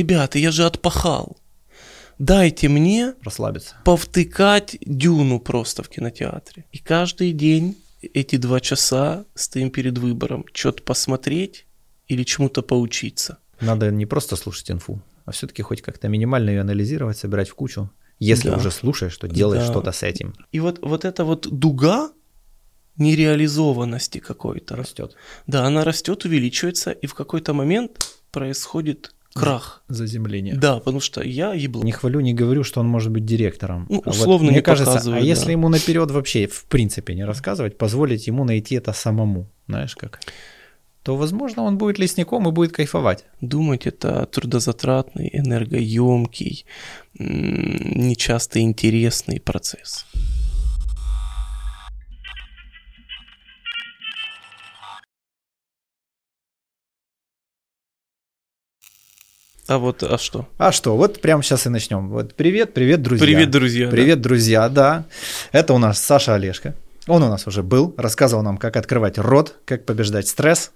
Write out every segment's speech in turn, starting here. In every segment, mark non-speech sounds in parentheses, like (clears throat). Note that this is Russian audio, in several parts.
ребята, я же отпахал. Дайте мне Расслабиться. повтыкать дюну просто в кинотеатре. И каждый день эти два часа стоим перед выбором, что-то посмотреть или чему-то поучиться. Надо не просто слушать инфу, а все-таки хоть как-то минимально ее анализировать, собирать в кучу. Если Да. уже слушаешь, то делаешь Да. что-то с этим. И вот, вот эта вот дуга нереализованности какой-то. Растет. Да, она растет, увеличивается, и в какой-то момент происходит крах. Заземление. Да, потому что я ебло. Не хвалю, не говорю, что он может быть директором. Ну, А вот условно мне не кажется, а показывает, если да. ему наперед вообще в принципе не рассказывать, позволить ему найти это самому, знаешь как, то, возможно, он будет лесником и будет кайфовать. Думать это трудозатратный, энергоемкий, нечасто интересный процесс. А вот, а что? А что, вот прямо сейчас и начнем. Вот привет, привет, друзья. Привет, друзья. да. Привет, друзья, да. Это у нас Саша Олешко. Он у нас уже был, рассказывал нам, как открывать рот, как побеждать стресс.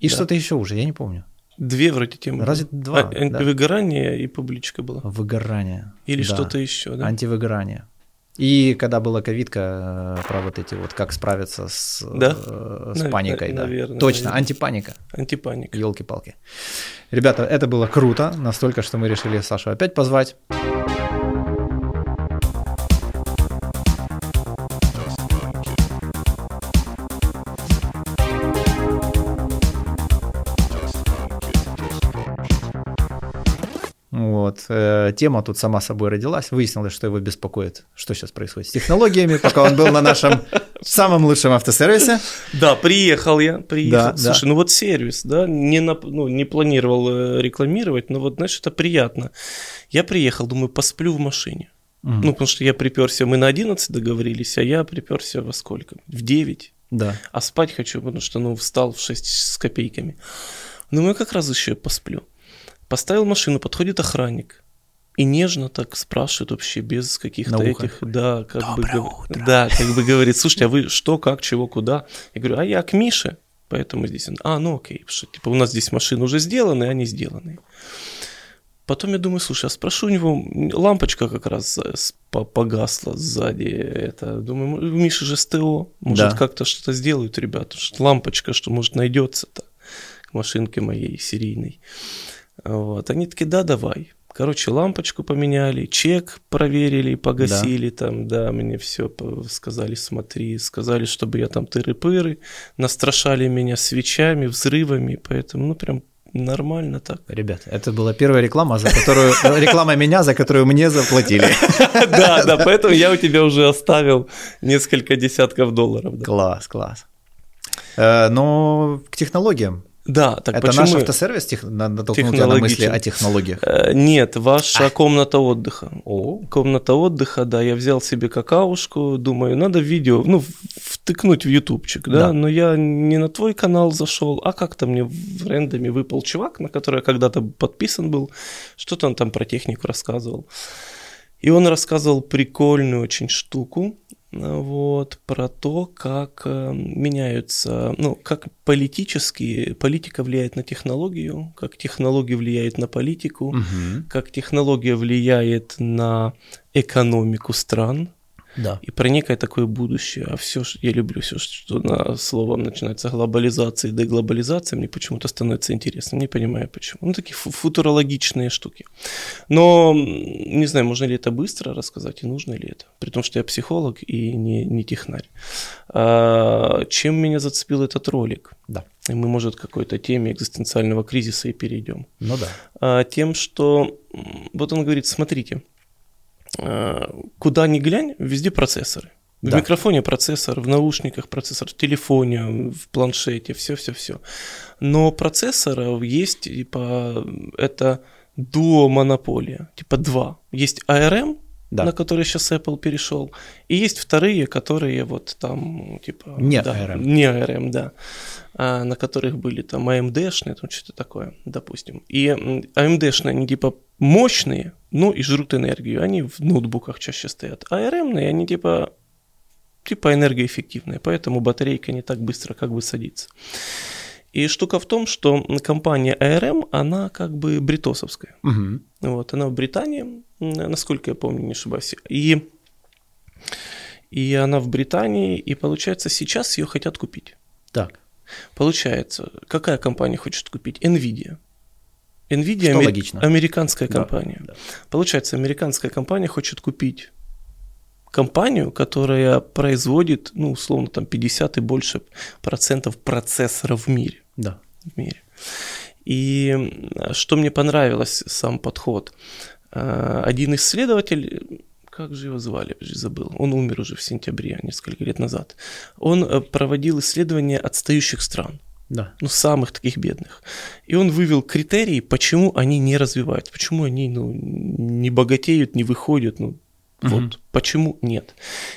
И Да. что-то еще уже, я не помню. Две вроде темы. Разве два, А, да. антивыгорание и публичка была. Выгорание. Или Да. что-то еще, да? Антивыгорание. И когда была ковидка, э, про вот эти вот, как справиться с, Да? э, с На- паникой. на- да. наверное, Точно, наверное. антипаника. Антипаника. Елки-палки. Ребята, это было круто, настолько, что мы решили Сашу опять позвать. Вот. э, тема тут сама собой родилась. Выяснилось, что его беспокоит, что сейчас происходит с технологиями, пока он был на нашем самом лучшем автосервисе. Да, приехал я, приехал. Да, Слушай, да. ну вот сервис, да, не, нап- ну, не планировал э, рекламировать, но вот, знаешь, это приятно. Я приехал, думаю, посплю в машине. Мгм. Ну, потому что я приперся, мы на 11 договорились, а я приперся во сколько? В 9. Да. А спать хочу, потому что, ну, встал в 6 с копейками. Думаю, как раз еще посплю. Поставил машину, подходит охранник. И нежно так спрашивает вообще без каких-то этих, да, как бы, Доброе гов- утро. да, как бы говорит, слушайте, а вы что, как, чего, куда? Я говорю, а я к Мише, поэтому здесь он, а, ну окей, что, типа, у нас здесь машины уже сделаны, они сделаны. Потом я думаю, слушай, а спрошу у него, лампочка как раз э, погасла сзади, это, думаю, м- у Миши же СТО, может Да. как-то что-то сделают ребята, что лампочка, что может найдется-то к машинке моей серийной. Вот, они такие, да, давай. Короче, лампочку поменяли, чек проверили, погасили там, да, мне все сказали, смотри, сказали, чтобы я там тыры-пыры, настрашали меня свечами, взрывами, поэтому, ну, прям нормально так. Ребят, это была первая реклама, за которую (laughs) реклама меня, за которую мне заплатили. (laughs) Да, да, поэтому я у тебя уже оставил несколько десятков долларов. да. Класс, класс. Э, Но к технологиям. Да, так Это почему... наш автосервис тех- на- натолкнул тебя на мысли о технологиях. Э, Нет, ваша комната отдыха. О, Комната отдыха, да, я взял себе какаушку, думаю, надо видео, ну, втыкнуть в ютубчик, да? Да. но я не на твой канал зашел, а как-то мне в рендоме выпал чувак, на который я когда-то подписан был, что-то он там про технику рассказывал. И он рассказывал прикольную очень штуку, вот, про то, как э, меняются, ну, как политически, политика влияет на технологию, как технология влияет на политику, мгм. как технология влияет на экономику стран да. и про некое такое будущее. А все, я люблю все, что на словом начинается глобализация и деглобализация, мне почему-то становится интересно, не понимаю почему. Ну, такие фу- футурологичные штуки. Но не знаю, можно ли это быстро рассказать и нужно ли это, при том, что я психолог и не, не технарь. А, чем меня зацепил этот ролик? Да. И мы, может, к какой-то теме экзистенциального кризиса и перейдем Ну да. а, тем, что вот он говорит, смотрите, куда ни глянь, везде процессоры. В Да. микрофоне процессор, в наушниках процессор, в телефоне, в планшете, все-все-все. Но процессоров есть, типа, это дуо-монополия, типа два. Есть ARM, Да. на который сейчас Apple перешел, и есть вторые, которые вот там, ну, типа... Не да, ARM. Не ARM, да. А, на которых были там AMD-шные, там что-то такое, допустим. И AMD-шные, они типа мощные, ну и жрут энергию. Они в ноутбуках чаще стоят. А ARM-ные, они типа типа энергоэффективные, поэтому батарейка не так быстро как бы садится. И штука в том, что компания ARM, она как бы бритосовская. Мгм. Вот, она в Британии, насколько я помню, не ошибаюсь. И, и она в Британии, и получается, сейчас ее хотят купить. Так, Получается, какая компания хочет купить? Nvidia. Nvidia Что амер- логично. американская Да, компания. да. Получается, американская компания хочет купить компанию, которая производит, ну, условно, там 50 и больше процентов процессоров в мире. да. в мире. И что мне понравилось, сам подход. А, Один исследователь, как же его звали, я забыл, он умер уже в сентябре, несколько лет назад. Он э, проводил исследования отстающих стран, Да. ну, самых таких бедных. И он вывел критерии, почему они не развиваются, почему они ну, не богатеют, не выходят, ну, вот почему нет.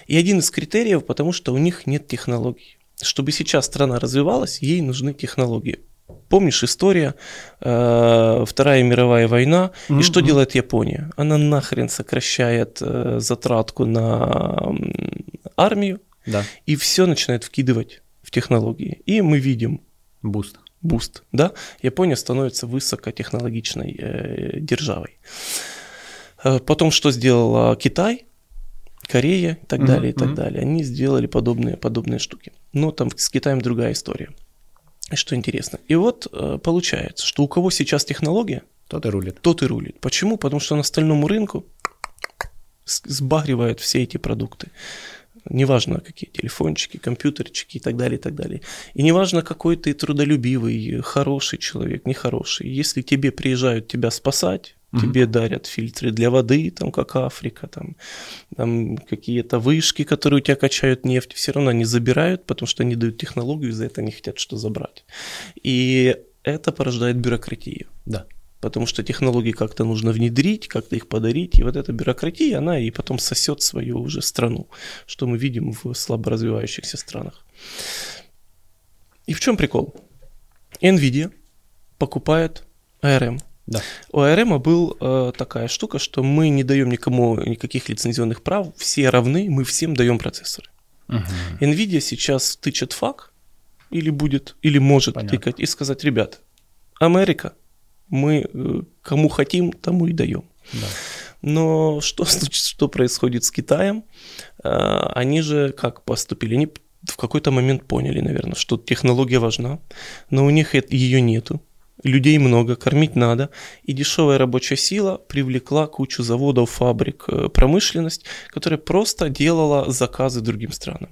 И один из критериев, потому что у них нет технологий. Чтобы сейчас страна развивалась, ей нужны технологии. Помнишь история, э, Вторая мировая война, Мгм, и что делает Япония? Она нахрен сокращает э, затратку на м, армию, Да. и все начинает вкидывать в технологии. И мы видим Boost. boost, да, Япония становится высокотехнологичной э, державой. Э, Потом что сделала Китай, Корея и так Мгм, далее, и так мгм. далее. Они сделали подобные, подобные штуки. Но там с Китаем другая история. И Что интересно. И вот э, получается, что у кого сейчас технология, Тот и рулит. тот и рулит. Почему? Потому что на стальному рынку сбагривают все эти продукты. Неважно, какие телефончики, компьютерчики и так далее, и так далее. И неважно, какой ты трудолюбивый, хороший человек, нехороший. Если тебе приезжают тебя спасать, Мгм. тебе дарят фильтры для воды, там, как Африка, там, там какие-то вышки, которые у тебя качают нефть, все равно они забирают, потому что они дают технологию, и за это они хотят что забрать. И это порождает бюрократию Да. потому что технологии как-то нужно внедрить, как-то их подарить, и вот эта бюрократия, она и потом сосет свою уже страну, что мы видим в слабо развивающихся странах. И в чем прикол? Nvidia покупает ARM. Да. У ARM был э, такая штука, что мы не даем никому никаких лицензионных прав, все равны, мы всем даем процессоры. Мгм. Nvidia сейчас тычет фак, или будет, или может Понятно. тыкать, и сказать, ребят, Америка, мы э, кому хотим, тому и даем. Да. Но что, (laughs) что происходит с Китаем? А, Они же как поступили? Они в какой-то момент поняли, наверное, что технология важна, но у них ее нету. Людей много, кормить надо, и дешевая рабочая сила привлекла кучу заводов, фабрик, э, промышленность, которая просто делала заказы другим странам.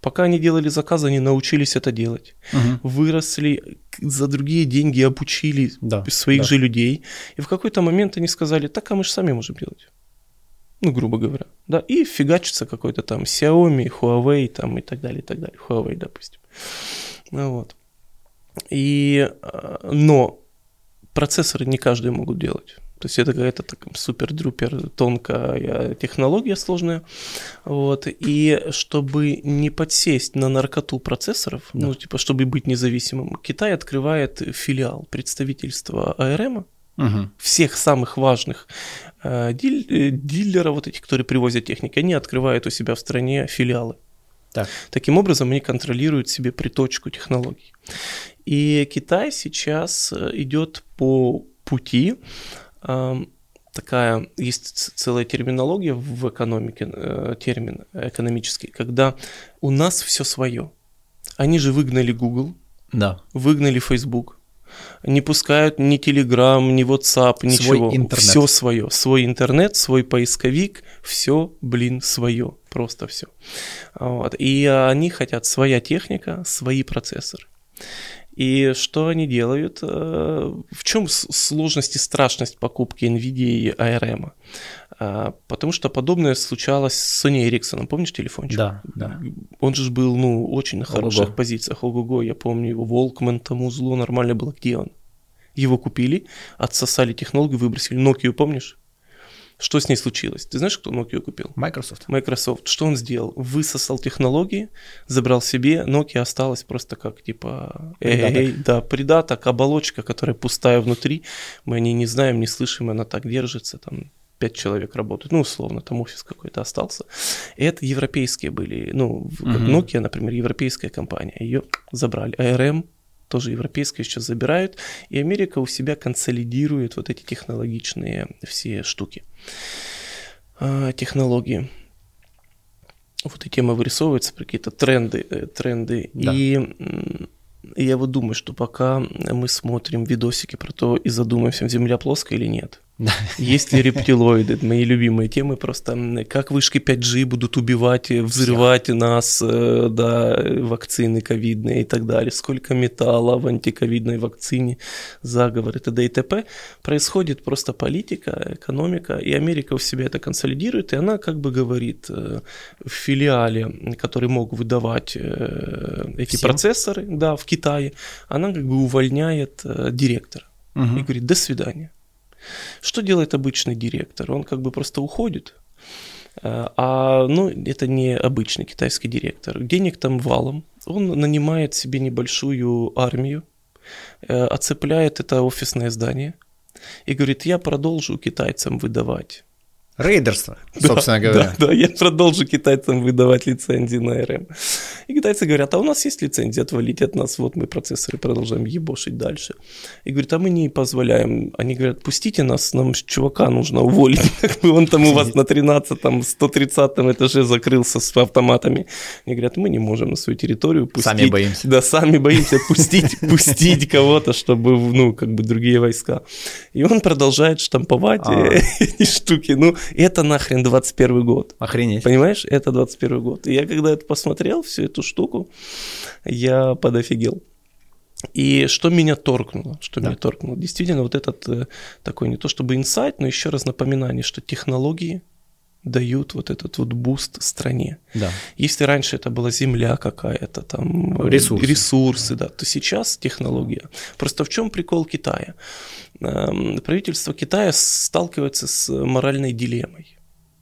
Пока они делали заказы, они научились это делать. Мгм. Выросли, за другие деньги обучили Да, своих да. же людей. И в какой-то момент они сказали, так, а мы же сами можем делать. Ну, грубо говоря. Да, и фигачится какой-то там Xiaomi, Huawei там и так далее, и так далее. Huawei, допустим. Ну, вот. И, э, но процессоры не каждый могут делать. То есть это какая-то супер-друпер тонкая технология сложная. Вот. И чтобы не подсесть на наркоту процессоров, Да. ну, типа, чтобы быть независимым, Китай открывает филиал представительства АРМ, Мгм. всех самых важных э, диль- э, дилеров, вот этих, которые привозят техники, они открывают у себя в стране филиалы. Так. Таким образом, они контролируют себе приточку технологий. И Китай сейчас э, идет по пути, эм, такая, есть целая терминология в экономике, э, термин экономический, когда у нас все свое. Они же выгнали Google, Да. выгнали Facebook, не пускают ни Telegram, ни WhatsApp, ничего. интернет. Все свое. Свой интернет, свой поисковик, все, блин, свое. Просто все. Вот. И они хотят своя техника, свои процессоры. И что они делают? Э, В чем сложность и страшность покупки NVIDIA и ARM? А, Потому что подобное случалось с Sony Ericsson. Помнишь телефончик? Да, да. Он же был, ну, очень на хороших Ого-го. позициях. Ого-го, я помню его. Волкман тому зло нормально было. Где он? Его купили, отсосали технологию, выбросили. Nokia, помнишь? Что с ней случилось? Ты знаешь, кто Nokia купил? Microsoft. Microsoft. Что он сделал? Высосал технологии, забрал себе, Nokia осталась просто как типа Придаток. эй, да, придаток, оболочка, которая пустая внутри. Мы о ней не знаем, не слышим, она так держится, там пять человек работают, ну, условно, там офис какой-то остался. И это европейские были, ну, как Мгм. Nokia, например, европейская компания, ее забрали. ARM тоже европейское сейчас забирают, и Америка у себя консолидирует вот эти технологичные все штуки, а, технологии. Вот и тема вырисовывается, какие-то тренды, э, тренды. Да. И я вот думаю, что пока мы смотрим видосики про то и задумаемся, Земля плоская или нет, (laughs) есть ли рептилоиды? Мои любимые темы просто, как вышки 5G будут убивать, взрывать нас, э, да, вакцины ковидные и так далее. Сколько металла в антиковидной вакцине, заговоры, т.д. и т.п. Происходит просто политика, экономика, и Америка у себя это консолидирует, и она как бы говорит э, в филиале, который мог выдавать э, эти Всем? процессоры, да, в Китае, она как бы увольняет директора угу. и говорит, до свидания. Что делает обычный директор? Он как бы просто уходит, э, а, ну, это не обычный китайский директор. Денег там валом. Он нанимает себе небольшую армию, э, оцепляет это офисное здание и говорит, я продолжу китайцам выдавать Рейдерство, собственно да, говоря. Да, да, я продолжу китайцам выдавать лицензии на РМ. И китайцы говорят, а у нас есть лицензия, отвалить от нас, вот мы процессоры продолжаем ебошить дальше. И говорят, а мы не позволяем. Они говорят, пустите нас, нам чувака нужно уволить. (laughs) Он там у вас на 13-м, 130-м этаже закрылся с автоматами. Они говорят, мы не можем на свою территорию пустить. Сами боимся. Да, сами боимся пустить, (laughs) пустить кого-то, чтобы, ну, как бы другие войска. И он продолжает штамповать а. (laughs) эти штуки. Ну, это нахрен 21 год. Охренеть. Понимаешь, это 21 год. И я когда это посмотрел, всю эту штуку, я подофигел. И что меня торкнуло? Что да. меня торкнуло? Действительно, вот этот э, такой не то чтобы инсайт, но еще раз напоминание, что технологии дают вот этот вот boost стране. Да. Если раньше это была земля какая-то, там ресурсы, ресурсы да. да, то сейчас технология. Просто в чем прикол Китая? Эм, правительство Китая сталкивается с моральной дилеммой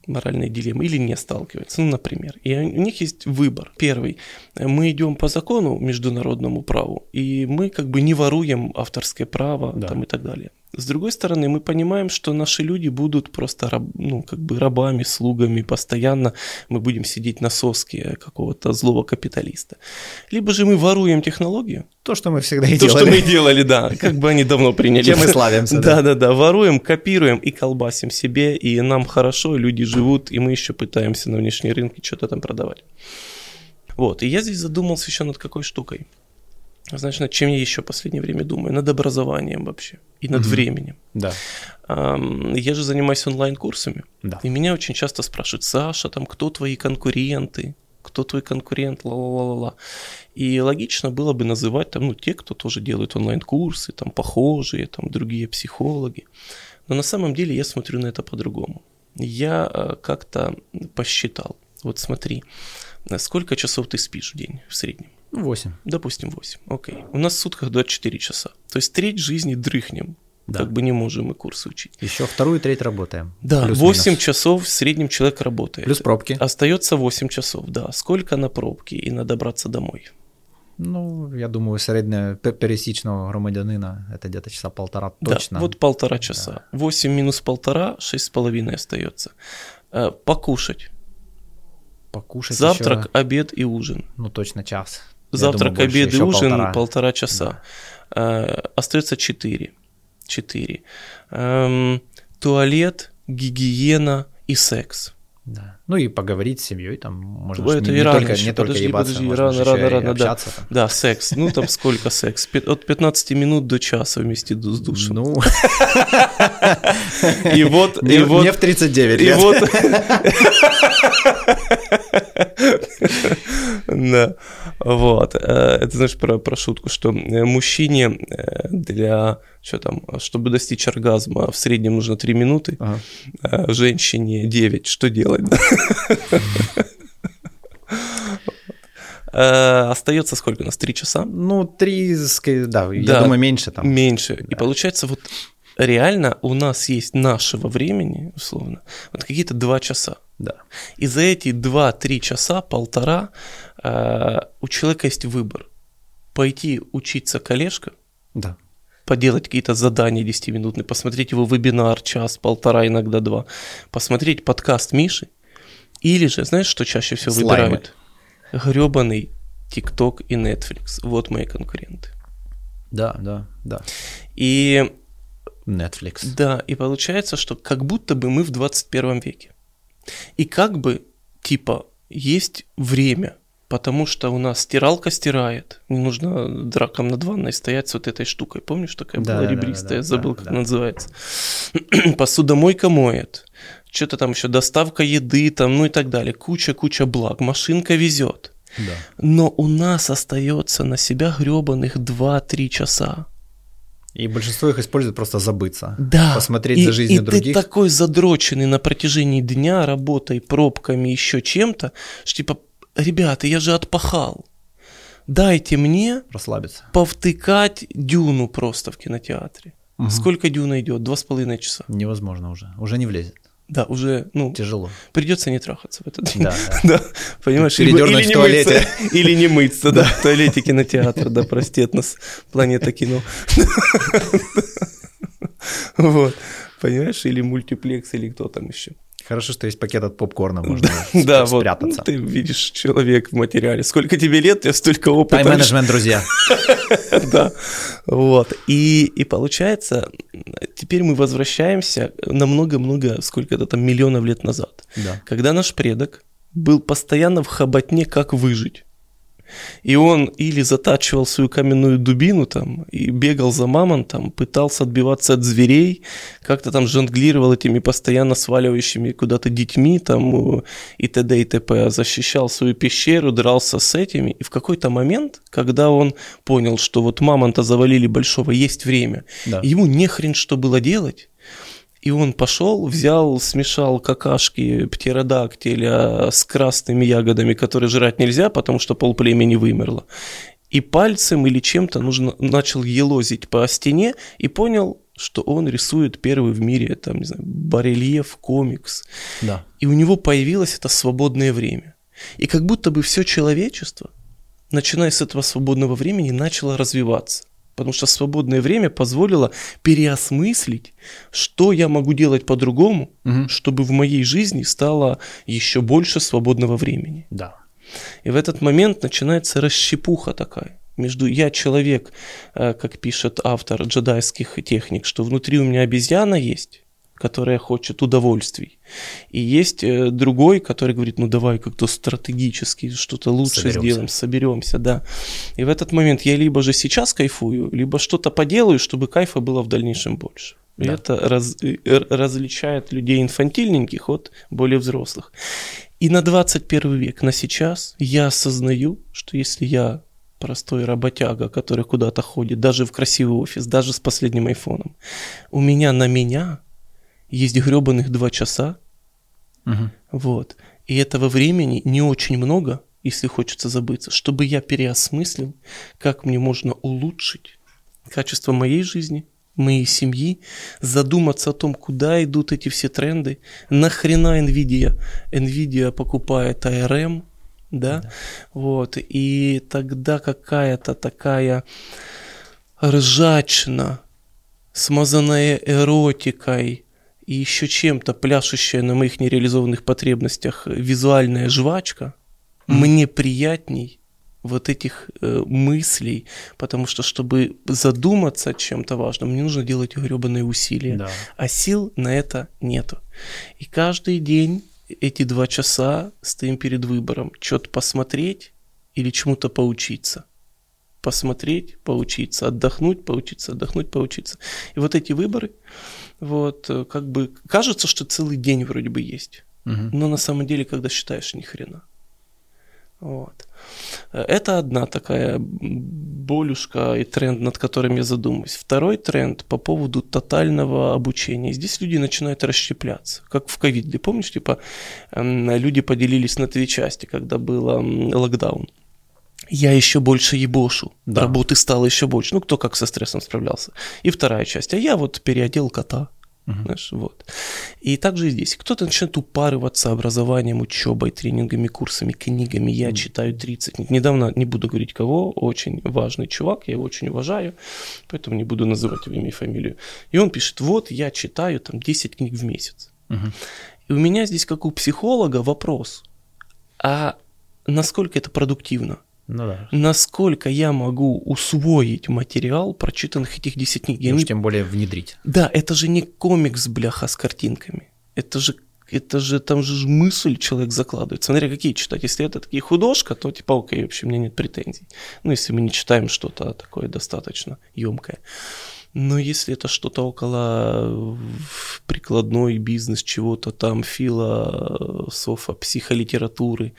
моральной дилеммы или не сталкивается, ну, например. И у них есть выбор. Первый. Мы идем по закону, международному праву, и мы как бы не воруем авторское право да. там, и так далее. С другой стороны, мы понимаем, что наши люди будут просто раб, ну, как бы рабами, слугами постоянно. Мы будем сидеть на соске какого-то злого капиталиста. Либо же мы воруем технологию. То, что мы всегда и То, делали. что мы делали, да. (laughs) Как бы они давно приняли. Чем мы славимся. Да-да-да. Воруем, копируем и колбасим себе. И нам хорошо, люди живут, и мы еще пытаемся на внешние рынки что-то там продавать. Вот. И я здесь задумался еще над какой штукой. Знаешь, над чем я еще в последнее время думаю? Над образованием вообще и над mm-hmm. временем. Да. Я же занимаюсь онлайн-курсами, да. и меня очень часто спрашивают, Саша, там, кто твои конкуренты? Кто твой конкурент? Ла-ла-ла-ла. И логично было бы называть там, ну, те, кто тоже делает онлайн-курсы, там, похожие, там, другие психологи. Но на самом деле я смотрю на это по-другому. Я э, как-то посчитал. Вот смотри, сколько часов ты спишь в день в среднем? 8. Допустим, 8. Окей. У нас в сутках 24 часа. То есть треть жизни дрыхнем. Да. Как бы не можем мы курсы учить. Еще вторую треть работаем. Да, Плюс 8 минус. часов в среднем человек работает. Плюс пробки. Остается 8 часов, да. Сколько на пробки и на добраться домой? Ну, я думаю, среднего пересечного громадянина это где-то часа полтора точно. Да, вот полтора часа. Да. 8 минус полтора, шесть с половиной остается. Э, покушать. Покушать Завтрак, еще... обед и ужин. Ну, точно час. Завтрак, думаю, обед и ужин полтора, полтора часа. Да. Э, остается 4. 4. Эм, туалет, гигиена и секс. Да. Ну и поговорить с семьей, там, можно это не, не, только, еще, не только подожди, ебаться, подожди, можно рано, рано, рано, общаться. Да. да, секс. Ну там сколько секс? От 15 минут до часа вместе с душем. Ну. (laughs) (laughs) И вот... И вот мне в 39 лет. И вот... (laughs) Да, вот. Э, это, знаешь, про, про шутку, что э, мужчине э, для, что там, чтобы достичь оргазма в среднем нужно 3 минуты, ага. а женщине 9. Что делать? Остается сколько у нас? Три часа? Ну, три, да, я думаю, меньше там. Меньше. И получается, вот реально у нас есть нашего времени, условно, вот какие-то два часа. Да. И за эти два-три часа, полтора, э, у человека есть выбор. Пойти учиться коллежка, да. поделать какие-то задания 10-минутные, посмотреть его вебинар час, полтора, иногда два, посмотреть подкаст Миши, или же, знаешь, что чаще всего Слаймы. выбирают? Гребаный ТикТок и Netflix. Вот мои конкуренты. Да, да, да. И Netflix. да, и получается, что как будто бы мы в 21 веке. И как бы, типа, есть время, потому что у нас стиралка стирает, не нужно драком над ванной стоять с вот этой штукой. Помнишь, такая Да, была да, ребристая, да, забыл, да, как да. называется. (clears throat) Посудомойка моет, что-то там еще, доставка еды, там, ну и так далее. Куча-куча благ, машинка везет. Да. Но у нас остается на себя гребаных 2-3 часа. И большинство их используют просто забыться. Да. Посмотреть и, за жизнью и других. ты такой задроченный на протяжении дня работой, пробками, еще чем-то, что типа, ребята, я же отпахал. Дайте мне Расслабиться. повтыкать дюну просто в кинотеатре. Мгм. Сколько дюна идет? Два с половиной часа. Невозможно уже. Уже не влезет. Да, уже, ну, Тяжело. придется не трахаться в этот день. Да, да. (laughs) Да, понимаешь, Передёрнуть или в туалете. мыться, или не мыться, да, в туалете кинотеатра, да, простит нас планета кино. (laughs) Вот, понимаешь, или мультиплекс, или кто там еще. Хорошо, что есть пакет от попкорна, можно Да, сп- вот, спрятаться. ну, ты видишь человек в материале. Сколько тебе лет, тебя столько опыта. Тайм-менеджмент, друзья. (laughs) Да, вот. И, и получается, теперь мы возвращаемся на много-много, сколько это там, миллионов лет назад. Да. когда наш предок был постоянно в хоботне, как выжить. И он или затачивал свою каменную дубину там, и бегал за мамонтом, пытался отбиваться от зверей, как-то там жонглировал этими постоянно сваливающими куда-то детьми там э, и т.д. и т.п., защищал свою пещеру, дрался с этими. И в какой-то момент, когда он понял, что вот мамонта завалили большого, есть время, Да. ему не хрен что было делать, и он пошел, взял, смешал какашки птеродактиля с красными ягодами, которые жрать нельзя, потому что полплемени вымерло. И пальцем или чем-то нужно, начал елозить по стене и понял, что он рисует первый в мире, там, не знаю, барельеф, комикс. Да. И у него появилось это свободное время. И как будто бы все человечество, начиная с этого свободного времени, начало развиваться. Потому что свободное время позволило переосмыслить, что я могу делать по-другому, Мгм. чтобы в моей жизни стало еще больше свободного времени. Да. И в этот момент начинается расщепуха такая. Между я человек, э, как пишет автор джедайских техник, что внутри у меня обезьяна есть, которая хочет удовольствий. И есть э, другой, который говорит, ну давай как-то стратегически что-то лучше Соберемся. сделаем, соберемся, да. И в этот момент я либо же сейчас кайфую, либо что-то поделаю, чтобы кайфа было в дальнейшем больше. И Да. это раз- э, различает людей инфантильненьких от более взрослых. И на 21 век, на сейчас, я осознаю, что если я простой работяга, который куда-то ходит, даже в красивый офис, даже с последним айфоном, у меня на меня есть гребаных два часа, Мгм. вот, и этого времени не очень много, если хочется забыться, чтобы я переосмыслил, как мне можно улучшить качество моей жизни, моей семьи, задуматься о том, куда идут эти все тренды, нахрена Nvidia, Nvidia покупает ARM, да, вот, и тогда какая-то такая ржачно, смазанная эротикой и еще чем-то пляшущая на моих нереализованных потребностях визуальная жвачка, мне приятней вот этих э, мыслей, потому что, чтобы задуматься о чем-то важном, мне нужно делать гребаные усилия, Да. а сил на это нету. И каждый день эти два часа стоим перед выбором, что-то посмотреть или чему-то поучиться. Посмотреть, поучиться, отдохнуть, поучиться, отдохнуть, поучиться. И вот эти выборы, вот, э, как бы, кажется, что целый день вроде бы есть. Мгм. Но на самом деле, когда считаешь, ни хрена. Вот. Это одна такая болюшка и тренд, над которым я задумываюсь. Второй тренд по поводу тотального обучения. Здесь люди начинают расщепляться, как в ковиде. Помнишь, типа, люди поделились на две части, когда был локдаун. Я еще больше ебошу. Да. Работы стало еще больше. Ну, кто как со стрессом справлялся. И вторая часть. А я вот переодел кота. Мгм. Знаешь, вот. И также и здесь. Кто-то начинает упарываться образованием, учебой, тренингами, курсами, книгами. Я читаю 30 книг. Недавно, не буду говорить кого, очень важный чувак, я его очень уважаю, поэтому не буду называть его имя и фамилию. И он пишет, вот я читаю там 10 книг в месяц. Мгм. И у меня здесь, как у психолога, вопрос, а насколько это продуктивно? Ну да. Насколько я могу усвоить материал прочитанных этих 10 книг? Я уж не тем более внедрить. Да, это же не комикс, бляха, с картинками. Это же, это же, там же мысль человек закладывает. Смотря какие читать. Если это такие художка, то типа окей, вообще у меня нет претензий. Ну, если мы не читаем что-то такое достаточно емкое. Но если это что-то около прикладной бизнес, чего-то там, философа, психолитературы,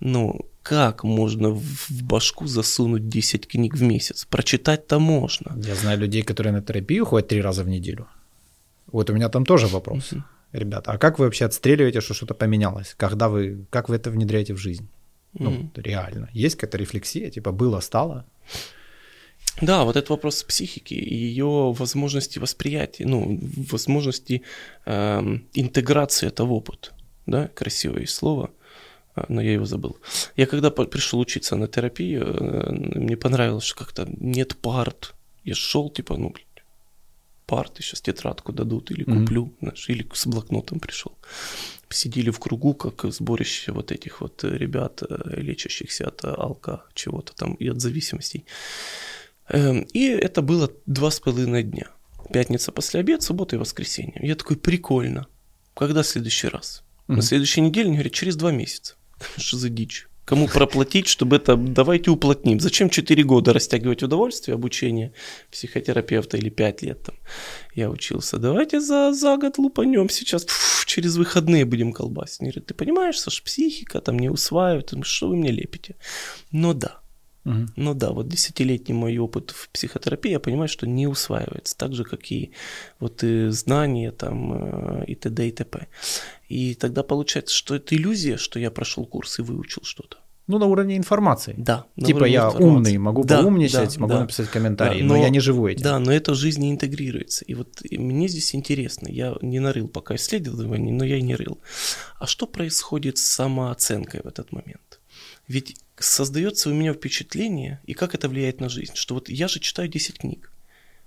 ну, как можно в башку засунуть 10 книг в месяц? Прочитать-то можно. Я знаю людей, которые на терапию ходят три раза в неделю. Вот у меня там тоже вопрос. Ребята, а как вы вообще отстреливаете, что что-то поменялось? Когда вы, как вы это внедряете в жизнь? Ну, Мгм. реально. Есть какая-то рефлексия, типа было, стало? Да, вот этот вопрос психики и ее возможности восприятия, ну, возможности эм, интеграции этого опыта. Да, красивое слово, но я его забыл. Я когда пришел учиться на терапию, э, мне понравилось, что как-то нет парт. Я шел, типа, ну, блядь, парты, сейчас тетрадку дадут или куплю, знаешь, или с блокнотом пришел. Сидели в кругу, как сборище вот этих вот ребят, э, лечащихся от э, алка, чего-то там, и от зависимостей. Эм, И это было два с половиной дня. Пятница после обед, суббота и воскресенье. Я такой, прикольно. Когда следующий раз? На Мгм. следующей неделе мне говорят, через два месяца. Что за дичь? Кому проплатить, чтобы это... Давайте уплотним. Зачем 4 года растягивать удовольствие, обучение психотерапевта или 5 лет там я учился? Давайте за, за год лупанем сейчас. Пф, через выходные будем колбасить. Ты понимаешь, Саш, психика там не усваивает. Что вы мне лепите? Но да, Мгм. ну да, вот десятилетний мой опыт в психотерапии, я понимаю, что не усваивается, так же, как и вот и знания там э, и т.д. и т.п. И тогда получается, что это иллюзия, что я прошел курс и выучил что-то. Ну, на уровне информации. Да. типа я информации. умный, могу Да, поумничать, да, могу да. написать комментарий, Да, но, но- я не живу этим. Да, но это в жизни интегрируется. И вот и мне здесь интересно, я не нарыл пока исследований, но я и не рыл. А что происходит с самооценкой в этот момент? Ведь создается у меня впечатление, и как это влияет на жизнь, что вот я же читаю 10 книг.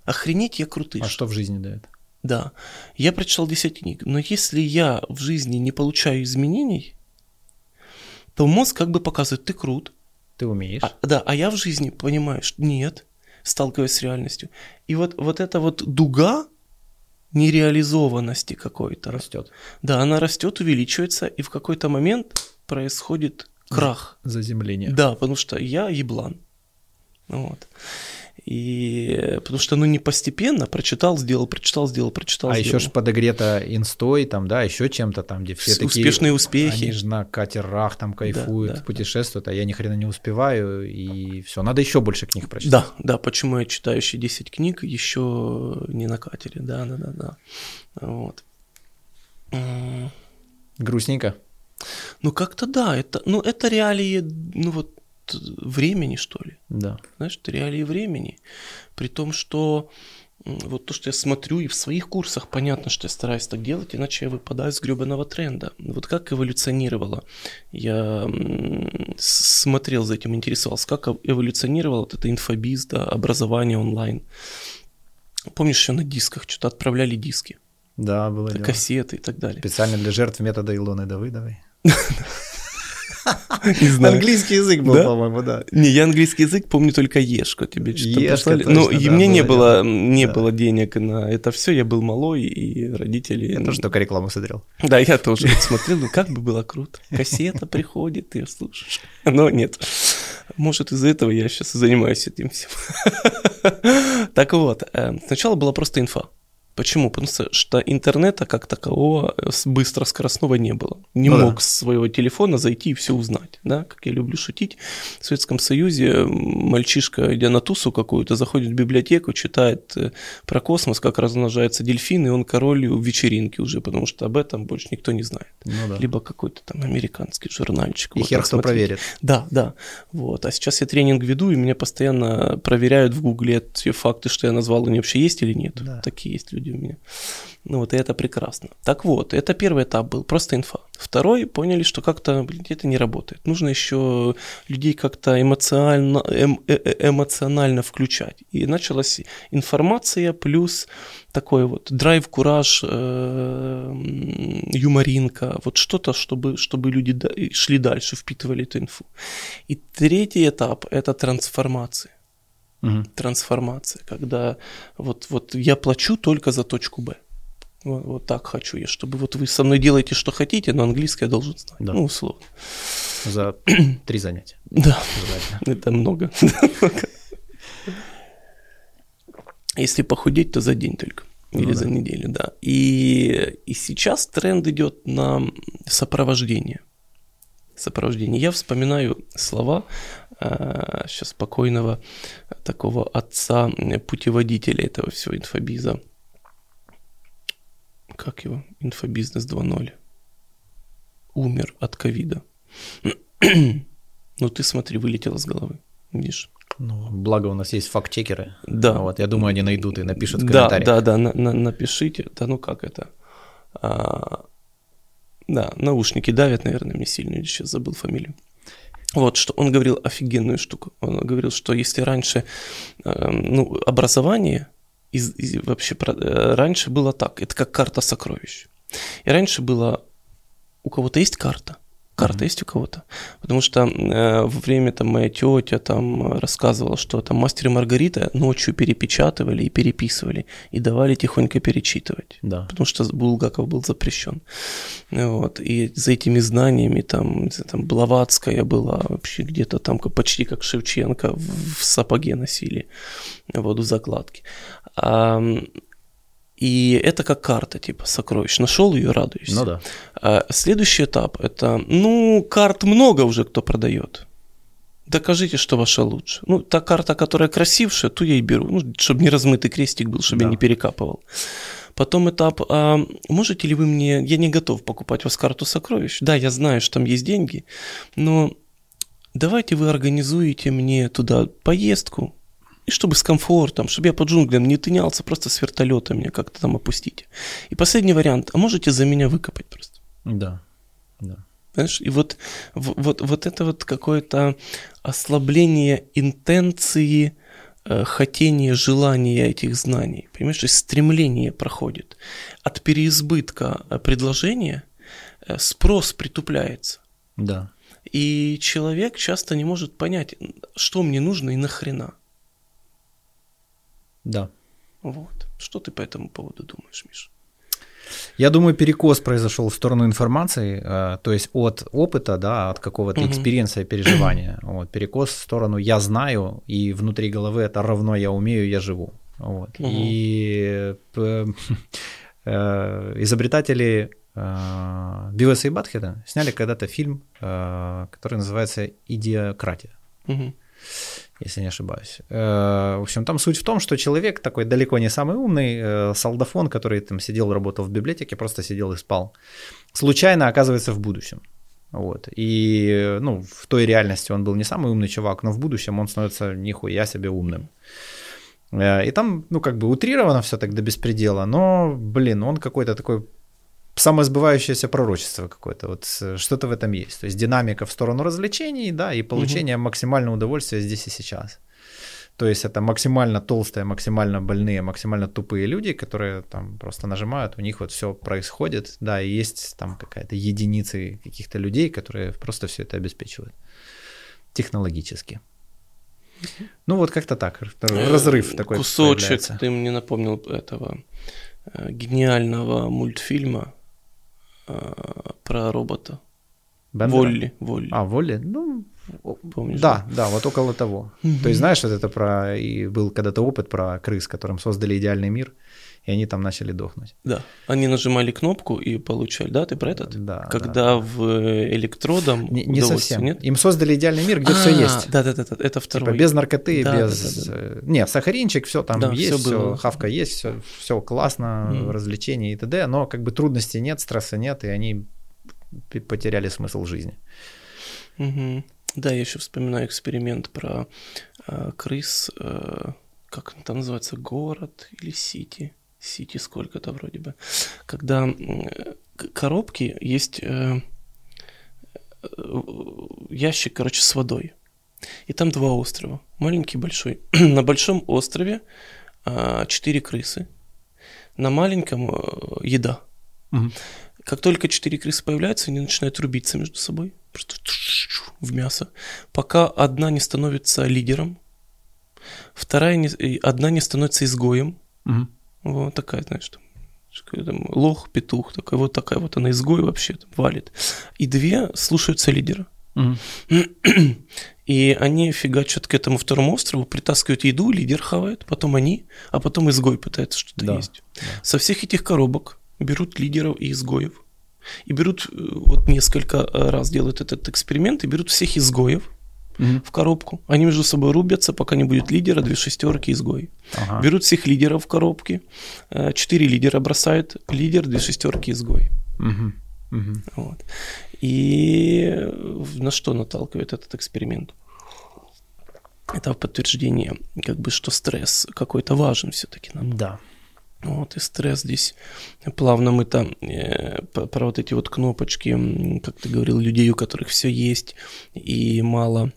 Охренеть, я крутый. А что в жизни дает? Да, я прочитал 10 книг, но если я в жизни не получаю изменений, то мозг как бы показывает, ты крут, Ты умеешь. а, да, а я в жизни понимаю, что нет, сталкиваюсь с реальностью. И вот, вот эта вот дуга нереализованности какой-то, Растет. да, она растет, увеличивается, и в какой-то момент происходит крах. Заземление. Да, потому что я еблан. Вот. И потому что, ну, не постепенно прочитал, сделал, прочитал, сделал, прочитал, а сделал. еще ж подогрето инстой, там, да, еще чем-то там, где все С- такие... успешные успехи. Они же на катерах там кайфуют, да, да. путешествуют, а я ни хрена не успеваю, и все, надо еще больше книг прочитать. Да, да, почему я читаю еще 10 книг, еще не на катере, да, да, да, да. Вот. Грустненько. Ну, как-то да, это, ну, это реалии, ну, вот, времени, что ли. Да. Знаешь, это реалии времени. При том, что вот то, что я смотрю, и в своих курсах понятно, что я стараюсь так делать, иначе я выпадаю с гребаного тренда. Вот как эволюционировало. Я смотрел за этим, интересовался, как эв- эволюционировало вот это инфобиз, да, образование онлайн. Помнишь, еще на дисках что-то отправляли диски, Да, было дело. кассеты и так далее. Специально для жертв метода Илоны Давыдовой. Не знаю. Английский язык был, Да? по-моему, да. Не, я английский язык помню только Ешка тебе что-то Ешка, послали. точно, Ну, и да, мне не было не Да. было денег на это все. Я был малой, и родители... Я тоже только рекламу смотрел. Да, я тоже смотрел, ну как бы было круто. Кассета приходит, ты слушаешь. Но нет. Может, из-за этого я сейчас и занимаюсь этим всем. Так вот, э, сначала была просто инфа. Почему? Потому что- интернета как такового э, быстро скоростного не было. Не Ну да. мог с своего телефона зайти и все узнать. Да? Как я люблю шутить, в Советском Союзе мальчишка, идя на тусу какую-то, заходит в библиотеку, читает э, про космос, как размножаются дельфины, и он король вечеринки уже, потому что об этом больше никто не знает. Ну да. Либо какой-то там американский журнальчик. И вот хер кто смотреть. проверит. Да, да. Вот. А сейчас я тренинг веду, и меня постоянно проверяют в Гугле те факты, что я назвал, они вообще есть или нет. Да. Такие есть люди. Люди у меня. Ну вот, и это прекрасно. Так вот, это первый этап был, просто инфа. Второй, поняли, что как-то, блин, это не работает. Нужно еще людей как-то эмоционально, эм, э, э, эмоционально включать. И началась информация плюс такой вот драйв, кураж, э, юморинка, вот что-то, чтобы, чтобы люди шли дальше, впитывали эту инфу. И третий этап – это трансформация. Угу. Трансформация, когда вот, вот я плачу только за точку Б. Вот, вот так хочу я, чтобы вот вы со мной делаете, что хотите, но английское я должен знать. Да. Ну, условно. За (clears throat) три занятия. Да, (laughs) это много. (laughs) Если похудеть, то за день только. Ну Или ну, за да. неделю, да. И, и сейчас тренд идет на сопровождение. Сопровождение. Я вспоминаю слова э, сейчас покойного такого отца путеводителя этого всего инфобиза. Как его? Инфобизнес 2.0. Умер от ковида. (clears throat) ну ты смотри, вылетело с головы. Видишь? Ну, благо у нас есть факт-чекеры. Да. Вот, я думаю, они найдут и напишут в комментариях. Да, да, да, на, на, напишите. Да ну как это? А, да, наушники давят, наверное, мне сильно, или сейчас забыл фамилию. Вот, что он говорил офигенную штуку. Он говорил, что если раньше, э, ну, образование, из, из, вообще э, раньше было так, это как карта сокровищ. И раньше было, у кого-то есть карта, Карта есть у кого-то? Потому что э, во время там моя тетя там рассказывала, что там мастер и Маргарита ночью перепечатывали и переписывали и давали тихонько перечитывать. Да. Потому что Булгаков был запрещен. Вот. И за этими знаниями там, там Блаватская была вообще где-то там почти как Шевченко в, в сапоге носили воду закладки. А, и это как карта, типа, сокровищ. Нашел ее, радуешься. Ну да. А следующий этап это, ну, карт много уже кто продает. Докажите, что ваша лучше. Ну, та карта, которая красившая, ту я и беру. Ну, чтобы не размытый крестик был, чтобы да. я не перекапывал. Потом этап, а можете ли вы мне, я не готов покупать у вас карту сокровищ. Да, я знаю, что там есть деньги, но давайте вы организуете мне туда поездку, и чтобы с комфортом, чтобы я по джунглям не тынялся, просто с вертолета меня как-то там опустите. И последний вариант, а можете за меня выкопать просто? Да, да. Знаешь, и вот, вот, вот это вот какое-то ослабление интенции, э, хотение, желание этих знаний, понимаешь, то есть стремление проходит. От переизбытка э, предложения э, спрос притупляется. Да. И человек часто не может понять, что мне нужно и нахрена. Да. Вот. Что ты по этому поводу думаешь, Миша? Я думаю, перекос произошел в сторону информации, э, то есть от опыта, да, от какого-то угу. experience а переживания. (clears throat) Вот, перекос в сторону я знаю, и внутри головы это равно я умею, я живу. Вот. Угу. И э, (laughs) э, изобретатели Бивеса и Батхеда сняли когда-то фильм, который называется «Идиократия». Угу если не ошибаюсь. Э, в общем, там суть в том, что человек такой далеко не самый умный, э, солдафон, который там сидел, работал в библиотеке, просто сидел и спал, случайно оказывается в будущем. Вот. И ну, в той реальности он был не самый умный чувак, но в будущем он становится нихуя себе умным. Э, и там, ну, как бы утрировано все так до беспредела, но, блин, он какой-то такой самосбывающееся пророчество какое-то, вот э, что-то в этом есть. То есть динамика в сторону развлечений, да, и получение угу. максимального удовольствия здесь и сейчас. То есть это максимально толстые, максимально больные, максимально тупые люди, которые там просто нажимают, у них вот все происходит, да, и есть там какая-то единицы каких-то людей, которые просто все это обеспечивают технологически. Ну вот как-то так, разрыв такой Кусочек, появляется. ты мне напомнил этого э, гениального мультфильма про робота. Бендера? Волли, Волли. А, Волли? Ну, Помнишь? Да, да, вот около того. Угу. То есть, знаешь, вот это про... И был когда-то опыт про крыс, которым создали идеальный мир, и они там начали дохнуть. Да, они нажимали кнопку и получали, да, ты про этот? Да. Когда да. в электродом Не, не совсем. Нет? Им создали идеальный мир, где а, все есть. Да, да, да, да, это второй. Типа без наркоты, да, без... Да, да, да. Нет, сахаринчик, все там да, есть, все, было. хавка есть, все, все классно, mm. развлечения и т.д., но как бы трудностей нет, стресса нет, и они потеряли смысл жизни. Угу. Да, я еще вспоминаю эксперимент про э, крыс, э, как там называется, город или сити? Сити сколько-то вроде бы. Когда коробки есть э, э, ящик, короче, с водой. И там два острова. Маленький, большой. (clears throat) На большом острове э, четыре крысы. На маленьком э, еда. Угу. Как только четыре крысы появляются, они начинают рубиться между собой. Просто в мясо. Пока одна не становится лидером, вторая не, одна не становится изгоем. Угу. Вот такая, знаешь, там, там лох, петух, такая вот такая вот она изгой вообще там, валит. И две слушаются лидера. Угу. (clears throat) И они фигачат к этому второму острову, притаскивают еду, лидер хавает, потом они, а потом изгой пытается что-то да, есть. Да. Со всех этих коробок берут лидеров и изгоев. И берут, э, вот несколько раз делают этот эксперимент, и берут всех изгоев, угу. в коробку. Они между собой рубятся, пока не будет лидера, две шестерки, изгой. Ага. Берут всех лидеров в коробке, э, четыре лидера бросают, лидер, две шестерки, изгой. Угу. Угу. Вот. И на что наталкивает этот эксперимент? Это подтверждение, как бы, что стресс какой-то важен все-таки нам. Да. Вот, и стресс здесь плавно мы там э, про вот эти вот кнопочки, как ты говорил, людей, у которых все есть и мало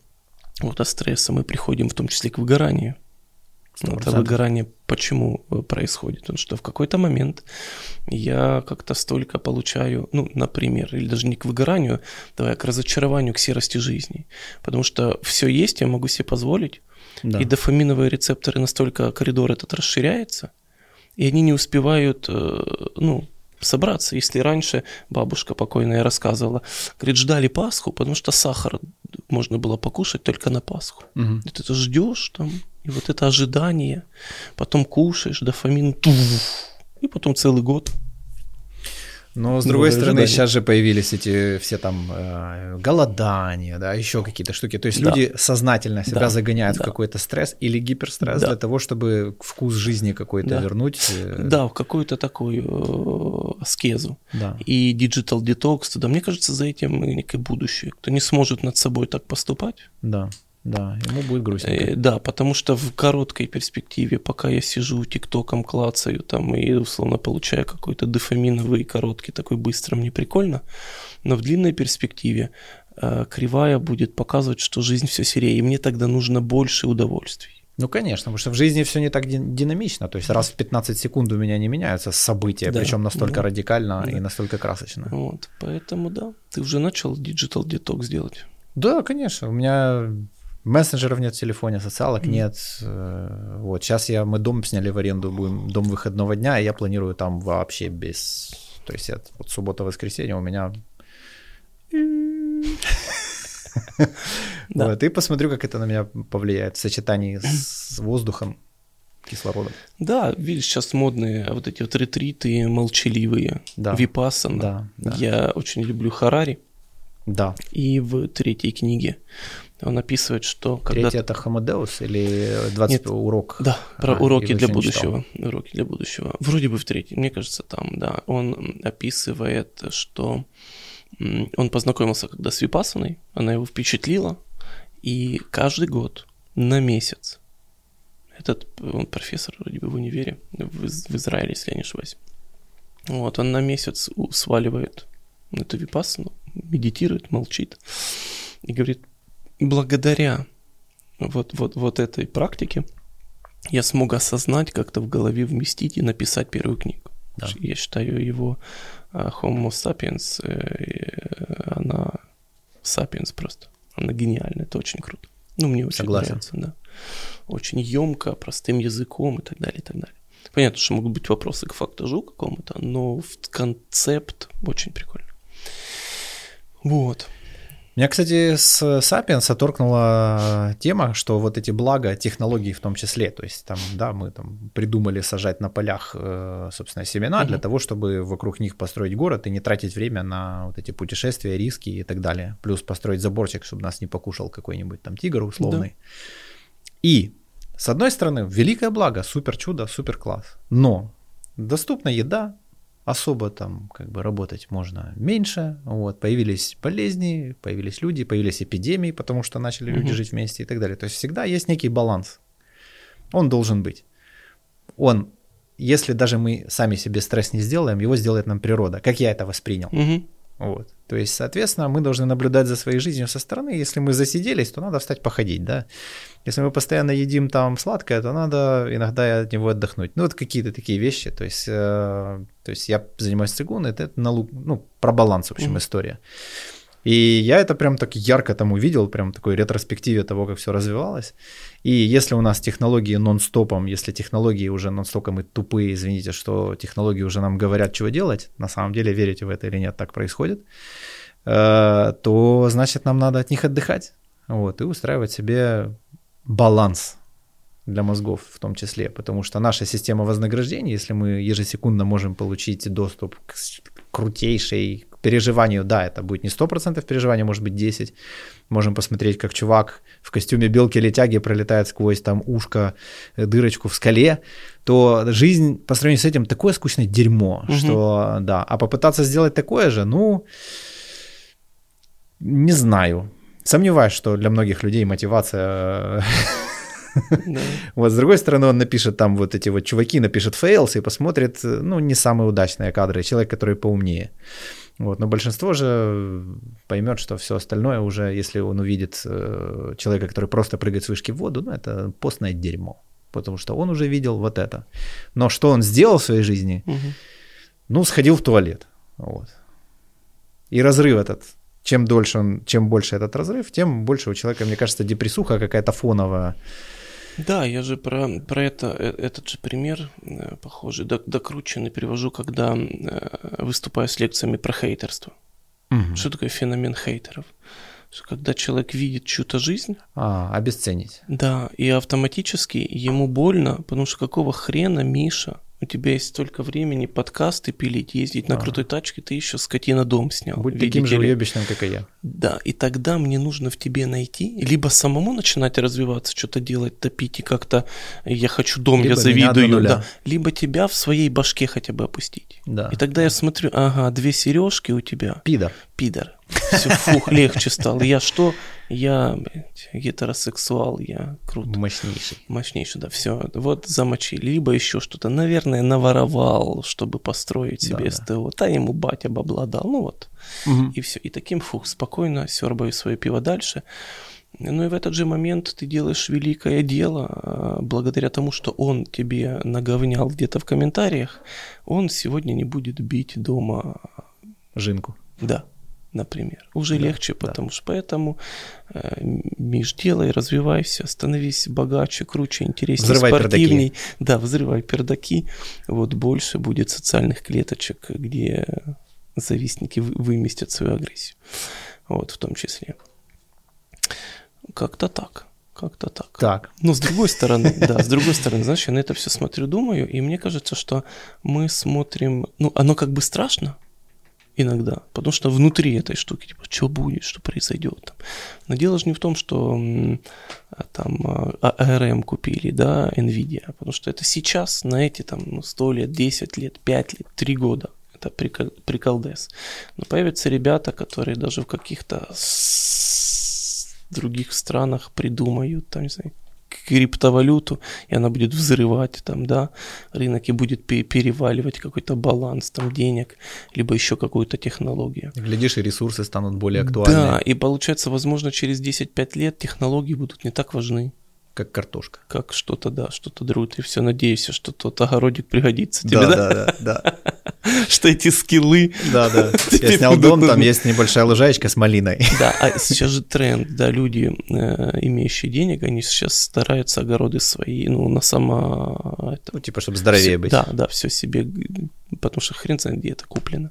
вот от стресса мы приходим в том числе к выгоранию. 100%. Это выгорание почему э, происходит? Потому что в какой-то момент я как-то столько получаю, ну, например, или даже не к выгоранию, давай, а к разочарованию, к серости жизни. Потому что все есть, я могу себе позволить, да. и дофаминовые рецепторы настолько, коридор этот расширяется, и они не успевают, э, ну, собраться. Если раньше бабушка покойная рассказывала, говорит, ждали Пасху, потому что сахар можно было покушать только на Пасху. Угу. Ты ждешь там, и вот это ожидание, потом кушаешь, дофамин, и потом целый год но, с другой стороны, ожидания. сейчас же появились эти все там э, голодания, да, еще какие-то штуки. То есть да. люди сознательно себя да. загоняют да. в какой-то стресс или гиперстресс да. для того, чтобы вкус жизни какой-то да. вернуть. Э... Да, в какую-то такую э, аскезу. Да. И digital detox, да, мне кажется, за этим некое будущее. Кто не сможет над собой так поступать. Да. Да, ему будет грустненько. Э, да, потому что в короткой перспективе, пока я сижу тиктоком, клацаю там и условно получаю какой-то дофаминовый короткий такой быстро, мне прикольно, но в длинной перспективе э, кривая будет показывать, что жизнь все серее, и мне тогда нужно больше удовольствий. Ну, конечно, потому что в жизни все не так динамично. То есть раз в 15 секунд у меня не меняются события, да, причем настолько да, радикально да. и настолько красочно. Вот, поэтому да, ты уже начал digital detox делать. Да, конечно. У меня Мессенджеров нет в телефоне, социалок mm. нет. Э, вот сейчас я, мы дом сняли в аренду, будем дом выходного дня, и я планирую там вообще без... То есть я, вот суббота-воскресенье у меня... Вот, и посмотрю, как это на меня повлияет в сочетании с воздухом, кислородом. Да, видишь, сейчас модные вот эти вот ретриты молчаливые, да. випассана. Да, да. Я очень люблю Харари. Да. И в третьей книге он описывает, что когда... Третий это Хамадеус или 20 Нет, урок? Да, про а, уроки для будущего. Читал. Уроки для будущего. Вроде бы в третьем, мне кажется, там, да. Он описывает, что он познакомился когда с Випасаной, она его впечатлила, и каждый год на месяц этот, он профессор вроде бы в универе, в, в Израиле, если я не ошибаюсь. Вот, он на месяц сваливает эту випассану, медитирует, молчит и говорит, благодаря вот, вот, вот этой практике я смог осознать, как-то в голове вместить и написать первую книгу. Да. Я считаю его а, Homo sapiens, э, она sapiens просто. Она гениальная, это очень круто. Ну, мне очень Согласен. нравится, да. Очень емко, простым языком и так далее, и так далее. Понятно, что могут быть вопросы к фактажу какому-то, но концепт очень прикольный. Вот. Меня, кстати, с Sapiens оторкнула тема, что вот эти блага технологий в том числе, то есть там, да, мы там придумали сажать на полях, э, собственно, семена угу. для того, чтобы вокруг них построить город и не тратить время на вот эти путешествия, риски и так далее. Плюс построить заборчик, чтобы нас не покушал какой-нибудь там тигр условный. Да. И, с одной стороны, великое благо, супер чудо, супер класс. Но доступна еда, особо там как бы работать можно меньше. Вот, появились болезни, появились люди, появились эпидемии, потому что начали люди жить вместе и так далее. То есть всегда есть некий баланс. Он должен быть. Он если даже мы сами себе стресс не сделаем, его сделает нам природа. Как я это воспринял. Вот. То есть, соответственно, мы должны наблюдать за своей жизнью со стороны. Если мы засиделись, то надо встать походить, да. Если мы постоянно едим там сладкое, то надо иногда от него отдохнуть. Ну, вот какие-то такие вещи. То есть, э, то есть я занимаюсь цигуной, это налог, ну, про баланс, в общем, Мгм. история. И я это прям так ярко там увидел, прям такой ретроспективе того, как все развивалось. И если у нас технологии нон-стопом, если технологии уже нон-стопом и тупые, извините, что технологии уже нам говорят, чего делать, на самом деле, верите в это или нет, так происходит, э, то значит нам надо от них отдыхать вот, и устраивать себе баланс для мозгов в том числе, потому что наша система вознаграждения, если мы ежесекундно можем получить доступ к крутейшей к переживанию, да, это будет не 100% переживания, может быть 10, можем посмотреть, как чувак в костюме белки-летяги пролетает сквозь там ушко, э, дырочку в скале, то жизнь по сравнению с этим такое скучное дерьмо, Мгм. что да, а попытаться сделать такое же, ну, не знаю. Сомневаюсь, что для многих людей мотивация... (laughs) (laughs) Вот, с другой стороны, он напишет там вот эти вот чуваки, напишет fails и посмотрит, ну, не самые удачные кадры, человек, который поумнее. Вот, но большинство же поймет, что все остальное уже, если он увидит э, человека, который просто прыгает с вышки в воду, ну, это постное дерьмо. Потому что он уже видел вот это. Но что он сделал в своей жизни? Мгм. Ну, сходил в туалет. Вот. И разрыв этот. Чем дольше он, чем больше этот разрыв, тем больше у человека, мне кажется, депрессуха какая-то фоновая. Да, я же про, про это, э, этот же пример э, похожий, док- докрученный привожу, когда э, выступаю с лекциями про хейтерство. Что такое феномен хейтеров? Что когда человек видит чью-то жизнь, А, обесценить. да, и автоматически ему больно, потому что какого хрена, Миша, у тебя есть столько времени подкасты пилить, ездить на Ага. крутой тачке, ты еще скотина дом снял. Будь видите таким же уебищным, как и я. Да, и тогда мне нужно в тебе найти, либо самому начинать развиваться, что-то делать, топить, и как-то я хочу дом, Либо я завидую, да, либо тебя в своей башке хотя бы опустить. Да. И тогда я смотрю, ага, две сережки у тебя, Пидор. пидор. Все, фух, легче стало. Я что? Я, блядь, гетеросексуал, я крут. Мощнейший. Мощнейший, да, все. Вот замочили. Либо еще что-то. Наверное, наворовал, чтобы построить себе Да, да. СТО. Та ему батя бабла дал. Ну вот. И все. И таким, фух, спокойно сербаю свое пиво дальше. Ну и в этот же момент ты делаешь великое дело, а, благодаря тому, что он тебе наговнял где-то в комментариях, он сегодня не будет бить дома Жинку. да, например. Уже Да, легче, да. потому что поэтому, э, Миш, делай, развивайся, становись богаче, круче, интереснее, Взрывай спортивней. Да, взрывай пердаки. Вот больше будет социальных клеточек, где завистники вы- выместят свою агрессию. Вот, в том числе. Как-то так. Как-то так. Так. Но с другой стороны, да, с другой стороны, знаешь, я на это все смотрю, думаю, и мне кажется, что мы смотрим, ну, оно как бы страшно иногда, потому что внутри этой штуки, типа, что будет, что произойдет там. Но дело же не в том, что а, там а, ARM купили, да, NVIDIA, потому что это сейчас, на эти там ну, 100 лет, 10 лет, 5 лет, 3 года, это прикол- приколдес. Но появятся ребята, которые даже в каких-то других странах придумают, там, не знаю, криптовалюту, и она будет взрывать там, да, рынок и будет пе- переваливать какой-то баланс там денег, либо еще какую-то технологию. Глядишь, и ресурсы станут более актуальны, Да, и получается, возможно, через 10-5 лет технологии будут не так важны, как картошка. как что-то, да, что-то друт, и все, надеюсь, что тот огородик пригодится тебе, да, да, да, да. (laughs) что эти скиллы, Да, да. (laughs) Я снял дом, там есть небольшая лужаечка с малиной. (laughs) Да, а сейчас же тренд, да, люди, э, имеющие денег, они сейчас стараются огороды свои, ну, на сама... Ну, типа, чтобы здоровее быть. Да, да, все себе, потому что хрен знает, где это куплено,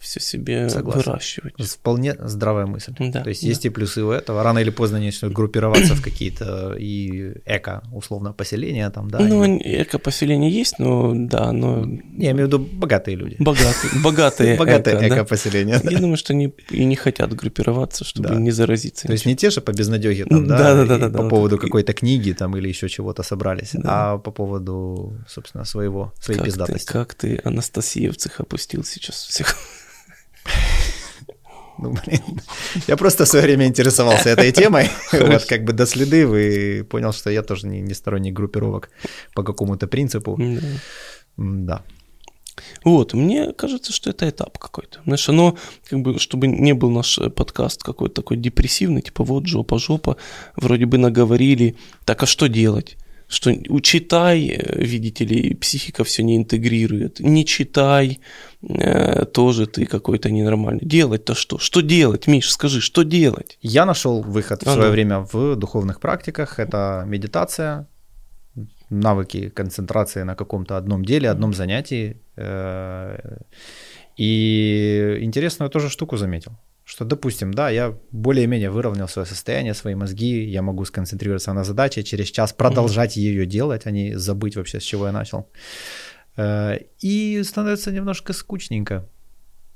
все себе выращивать. Вполне здравая мысль. Да, То есть есть и плюсы у этого. Рано или поздно они начнут группироваться в какие-то и эко, условно, поселения там, да. ну, эко-поселение есть, но, да, но Я имею в виду богатые люди. богатые, богатые, (laughs) Богатые эко, да. эко-поселения. да. Я думаю, что они и не хотят группироваться, чтобы не заразиться. То есть не те же по безнадеге там, да, по поводу какой-то книги там или еще чего-то собрались, а по поводу, собственно, своего, своей пиздатости. как ты Анастасиевцах опустил сейчас всех. (laughs) Ну, блин. Я просто в свое время интересовался этой темой, (laughs) вот как бы доследив и понял, что я тоже не, не сторонник группировок по какому-то принципу. Да. Да. Вот, мне кажется, что это этап какой-то. Знаешь, оно, как бы, чтобы не был наш э, подкаст какой-то такой депрессивный, типа вот жопа, жопа, вроде бы наговорили, так а что делать? Что учитай, э, видите ли, психика все не интегрирует. Не читай, э, тоже ты какой-то ненормальный. Делать-то что? Что делать, Миш, скажи, что делать? Я нашел выход в а свое ну. время в духовных практиках. Это медитация, навыки концентрации на каком-то одном деле, одном занятии. Э, и интересную тоже штуку заметил, что, допустим, да, я более-менее выровнял свое состояние, свои мозги, я могу сконцентрироваться на задаче, через час продолжать ее делать, а не забыть вообще, с чего я начал. Э, и становится немножко скучненько.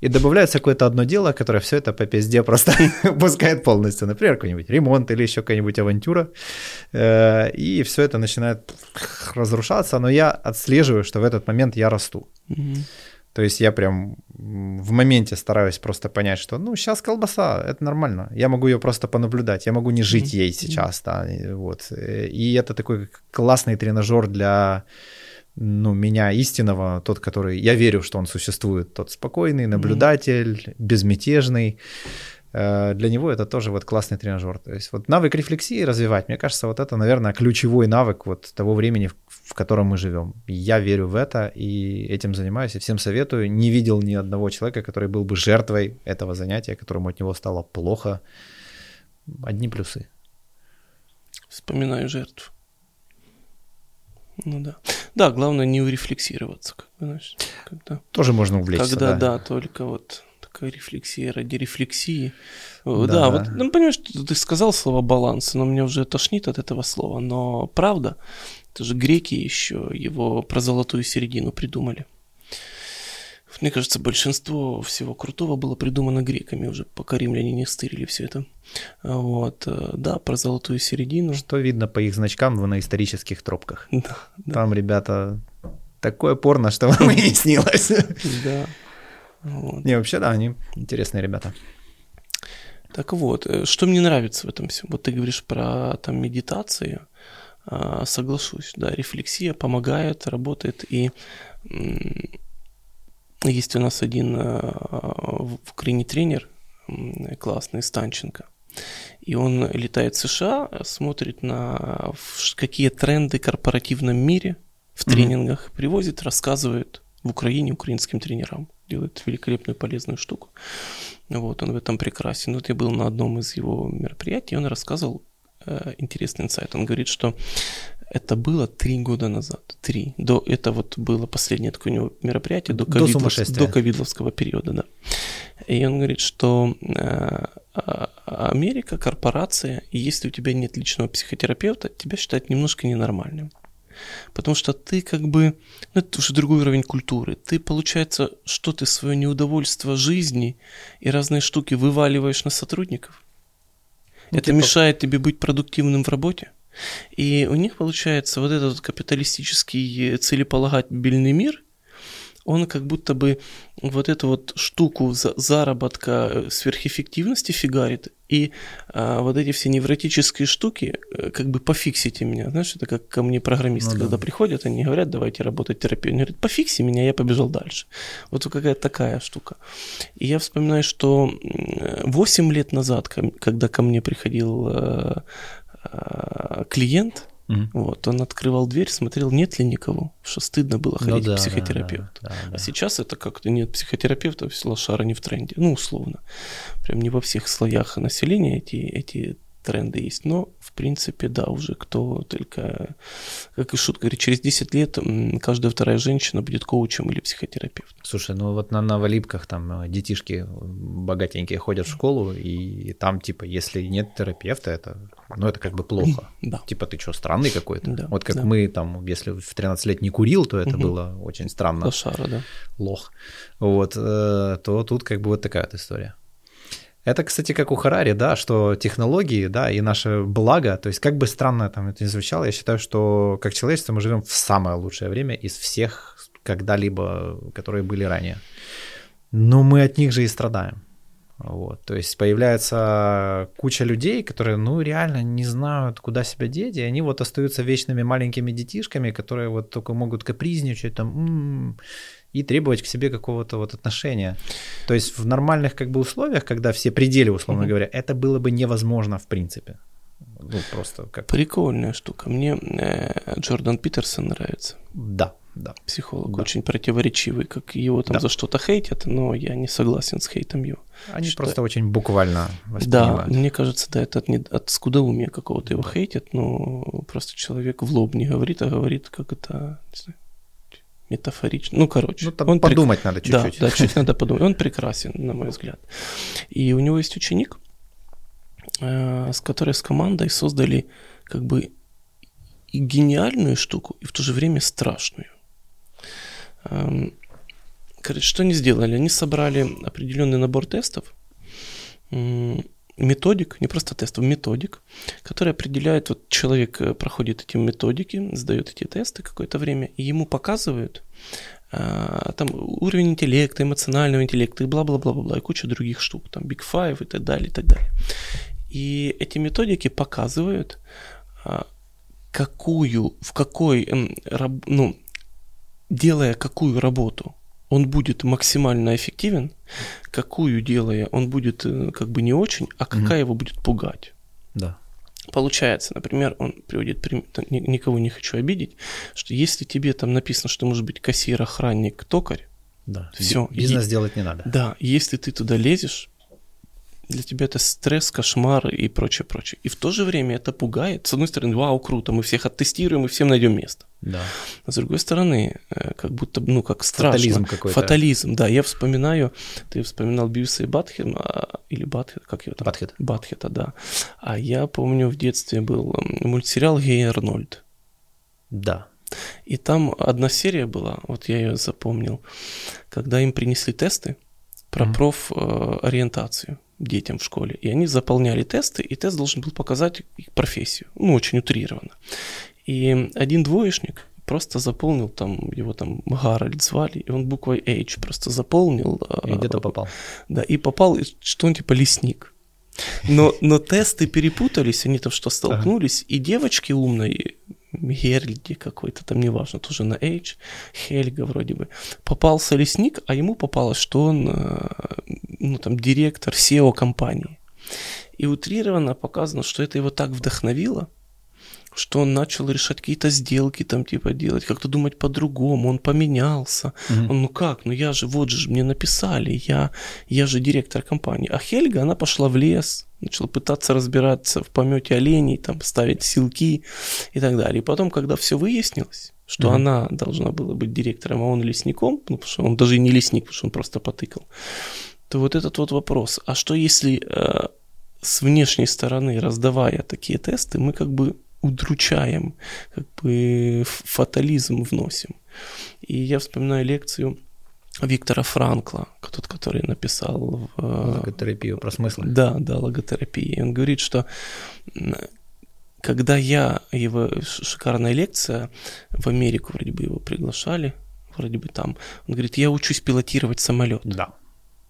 И добавляется какое-то одно дело, которое все это по пизде просто (laughs) пускает полностью. Например, какой-нибудь ремонт или еще какая-нибудь авантюра. Э, и все это начинает разрушаться, но я отслеживаю, что в этот момент я расту. То есть я прям в моменте стараюсь просто понять, что ну сейчас колбаса, это нормально. Я могу ее просто понаблюдать, я могу не жить ей сейчас, да, вот. И это такой классный тренажер для ну, меня истинного, тот, который... Я верю, что он существует, тот спокойный, наблюдатель, mm-hmm. безмятежный. Э, для него это тоже вот классный тренажер. То есть вот навык рефлексии развивать, мне кажется, вот это, наверное, ключевой навык вот того времени, в котором мы живем. Я верю в это и этим занимаюсь, и всем советую. Не видел ни одного человека, который был бы жертвой этого занятия, которому от него стало плохо. Одни плюсы. Вспоминаю жертв. Ну да. Да, главное не урефлексироваться, как бы, знаешь, когда... Тоже можно увлечься, Когда, да. да, только вот такая рефлексия ради рефлексии. Да, да вот, ну, понимаешь, ты сказал слово баланс, но мне уже тошнит от этого слова, но правда, это же греки еще его про золотую середину придумали. Мне кажется, большинство всего крутого было придумано греками уже, пока римляне не стырили все это. Вот, э, да, про золотую середину. Что видно по их значкам на исторических тропках. (laughs) Да, да. Там, ребята, такое порно, что (laughs) вам и не снилось. Да. Вот. Не, вообще, да, они интересные ребята. Так вот, э, что мне нравится в этом всем? Вот ты говоришь про там медитацию, а, соглашусь, да, рефлексия помогает, работает, и есть у нас один э, в Украине тренер классный, Станченко. И он летает в США, смотрит на какие тренды в корпоративном мире в тренингах, mm-hmm. привозит, рассказывает в Украине украинским тренерам. Делает великолепную полезную штуку. Вот, он в этом прекрасен. Вот я был на одном из его мероприятий, и он рассказывал э, интересный инсайт. Он говорит, что это было три года назад. Три. До, это вот было последнее такое у него мероприятие до, до, ковидлов, до ковидловского периода, да. И он говорит, что э, а, Америка, корпорация, и если у тебя нет личного психотерапевта, тебя считают немножко ненормальным. Потому что ты как бы, ну это уже другой уровень культуры. Ты, получается, что ты свое неудовольствие жизни и разные штуки вываливаешь на сотрудников. Ну, это типа... мешает тебе быть продуктивным в работе. И у них получается вот этот капиталистический целеполагательный мир, он как будто бы вот эту вот штуку заработка э, сверхэффективности фигарит, и а, вот эти все невротические штуки, э, как бы пофиксите меня. Знаешь, это как ко мне программисты, ну, да. когда приходят, они говорят, давайте работать терапию. Они говорят, пофикси меня, я побежал дальше. Вот какая-то такая штука. И я вспоминаю, что 8 лет назад, когда ко мне приходил э, клиент, Mm-hmm. Вот, он открывал дверь, смотрел, нет ли никого, что стыдно было ну ходить ну, да, к психотерапевту. Да, да, да, а сейчас это как-то нет психотерапевта, все лошара не в тренде. Ну, условно. Прям не во всех слоях населения эти, эти тренды есть. Но, в принципе, да, уже кто только, как и шутка говорит, через 10 лет каждая вторая женщина будет коучем или психотерапевтом. Слушай, ну вот на Новолипках там э, детишки богатенькие ходят в школу, и там, типа, если нет терапевта, это, ну, это как бы плохо. (clears throat) Да. Типа, ты что, странный какой-то? Да, вот как да. мы там, если в 13 лет не курил, то это угу. было очень странно. Лошара, да. Лох. Вот, э, то тут как бы вот такая вот история. Это, кстати, как у Харари, да, что технологии, да, и наше благо, то есть как бы странно там это ни звучало, я считаю, что как человечество мы живем в самое лучшее время из всех когда-либо, которые были ранее. Но мы от них же и страдаем. Вот, то есть появляется куча людей, которые, ну, реально не знают, куда себя деть, и они вот остаются вечными маленькими детишками, которые вот только могут капризничать там м-м, и требовать к себе какого-то вот отношения. То есть в нормальных как бы условиях, когда все пределы, условно mm-hmm. говоря, это было бы невозможно в принципе. Ну, просто как... Прикольная штука. Мне э, Джордан Питерсон нравится. Да, да. Психолог да. очень противоречивый, как его там да. за что-то хейтят, но я не согласен с хейтом его. Они что... просто очень буквально воспринимают. Да, мне кажется, да, это от, не... от скудоумия какого-то его хейтят, но просто человек в лоб не говорит, а говорит, как это, не знаю, метафорично. Ну, короче. Ну, там он подумать прек... надо чуть-чуть. Да, да, чуть надо (laughs) подумать. Он прекрасен, на мой взгляд. И у него есть ученик, э, с которой с командой создали как бы и гениальную штуку, и в то же время страшную. Короче, что они сделали? Они собрали определенный набор тестов, методик, не просто тестов, методик, который определяет, вот человек э, проходит эти методики, сдает эти тесты какое-то время, и ему показывают а, там уровень интеллекта, эмоционального интеллекта и бла-бла-бла-бла, и куча других штук, там Big Five и так далее, и так далее. И эти методики показывают, а, какую, в какой, ну, делая какую работу он будет максимально эффективен, какую делая он будет э, как бы не очень, а какая mm его будет пугать. Да. Получается, например, он приводит, никого не хочу обидеть, что если тебе там написано, что может быть кассир, охранник, токарь, да, все. Бизнес и, делать не надо. Да, если ты туда лезешь, для тебя это стресс, кошмар и прочее, прочее. И в то же время это пугает. С одной стороны, вау, круто, мы всех оттестируем и всем найдем место. Да. А с другой стороны, э, как будто, ну, как страшно. Фатализм какой-то. Фатализм, да. Я вспоминаю, ты вспоминал Бивиса и Батхема, или Батхет, как его там? Батхет. Батхета, да. А я помню, в детстве был мультсериал «Гей Арнольд». Да. И там одна серия была, вот я ее запомнил, когда им принесли тесты про mm-hmm. профориентацию детям в школе. И они заполняли тесты, и тест должен был показать их профессию. Ну, очень утрированно. И один двоечник просто заполнил там, его там Гарольд звали, и он буквой H просто заполнил. И где-то попал. Да, и попал, что он типа лесник. Но, но тесты перепутались, они там что столкнулись, ага. и девочки умные, Геральди какой-то, там неважно, тоже на H, Хельга вроде бы. Попался лесник, а ему попалось, что он, э, ну там, директор SEO компании. И утрированно показано, что это его так вдохновило, что он начал решать какие-то сделки там типа делать, как-то думать по-другому, он поменялся. Mm-hmm. Он, ну как, ну я же, вот же мне написали, я, я же директор компании. А Хельга, она пошла в лес, начала пытаться разбираться в помете оленей, там ставить силки и так далее. И потом, когда все выяснилось, что mm-hmm. она должна была быть директором, а он лесником, ну, потому что он даже и не лесник, потому что он просто потыкал, то вот этот вот вопрос, а что если э, с внешней стороны, раздавая такие тесты, мы как бы удручаем, как бы фатализм вносим. И я вспоминаю лекцию Виктора Франкла, тот, который написал в... Логотерапию про смысл. Да, да, логотерапия. он говорит, что когда я, его шикарная лекция, в Америку вроде бы его приглашали, вроде бы там, он говорит, я учусь пилотировать самолет. Да.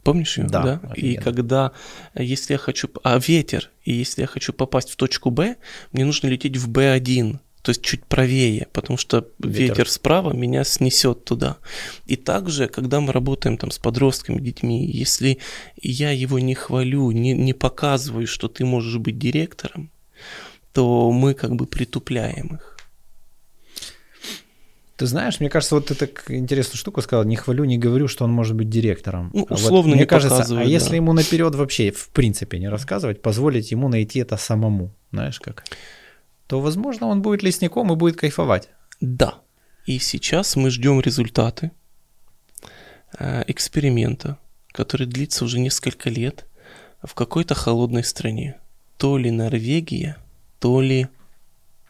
Помнишь ее? Да. да? И когда, если я хочу... А ветер, и если я хочу попасть в точку Б, мне нужно лететь в Б1, то есть чуть правее, потому что ветер, ветер справа меня снесет туда. И также, когда мы работаем там с подростками, детьми, если я его не хвалю, не, не показываю, что ты можешь быть директором, то мы как бы притупляем их. Ты знаешь, мне кажется, вот ты так интересную штуку сказал, не хвалю, не говорю, что он может быть директором. Ну, условно а вот, мне кажется, а да. если ему наперед вообще, в принципе, не рассказывать, позволить ему найти это самому, знаешь как, то, возможно, он будет лесником и будет кайфовать. Да. И сейчас мы ждем результаты э, эксперимента, который длится уже несколько лет в какой-то холодной стране. То ли Норвегия, то ли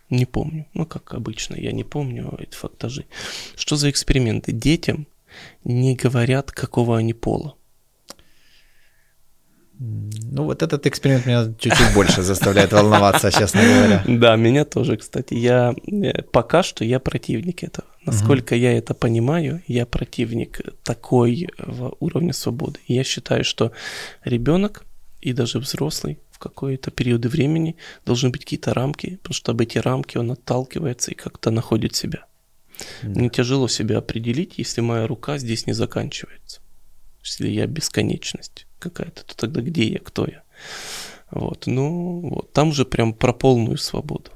не помню. Ну, как обычно, я не помню эти фактажи. Что за эксперименты? Детям не говорят, какого они пола. Ну, вот этот эксперимент меня чуть-чуть больше заставляет волноваться, честно говоря. (laughs) Да, меня тоже, кстати. Я пока что я противник этого. Насколько угу. я это понимаю, я противник такой уровня свободы. Я считаю, что ребенок и даже взрослый в какой-то периоды времени должны быть какие-то рамки, потому что об эти рамки он отталкивается и как-то находит себя. Да. Мне тяжело себя определить, если моя рука здесь не заканчивается. Если я бесконечность какая-то, то тогда где я, кто я? Вот, ну, вот, там же прям про полную свободу.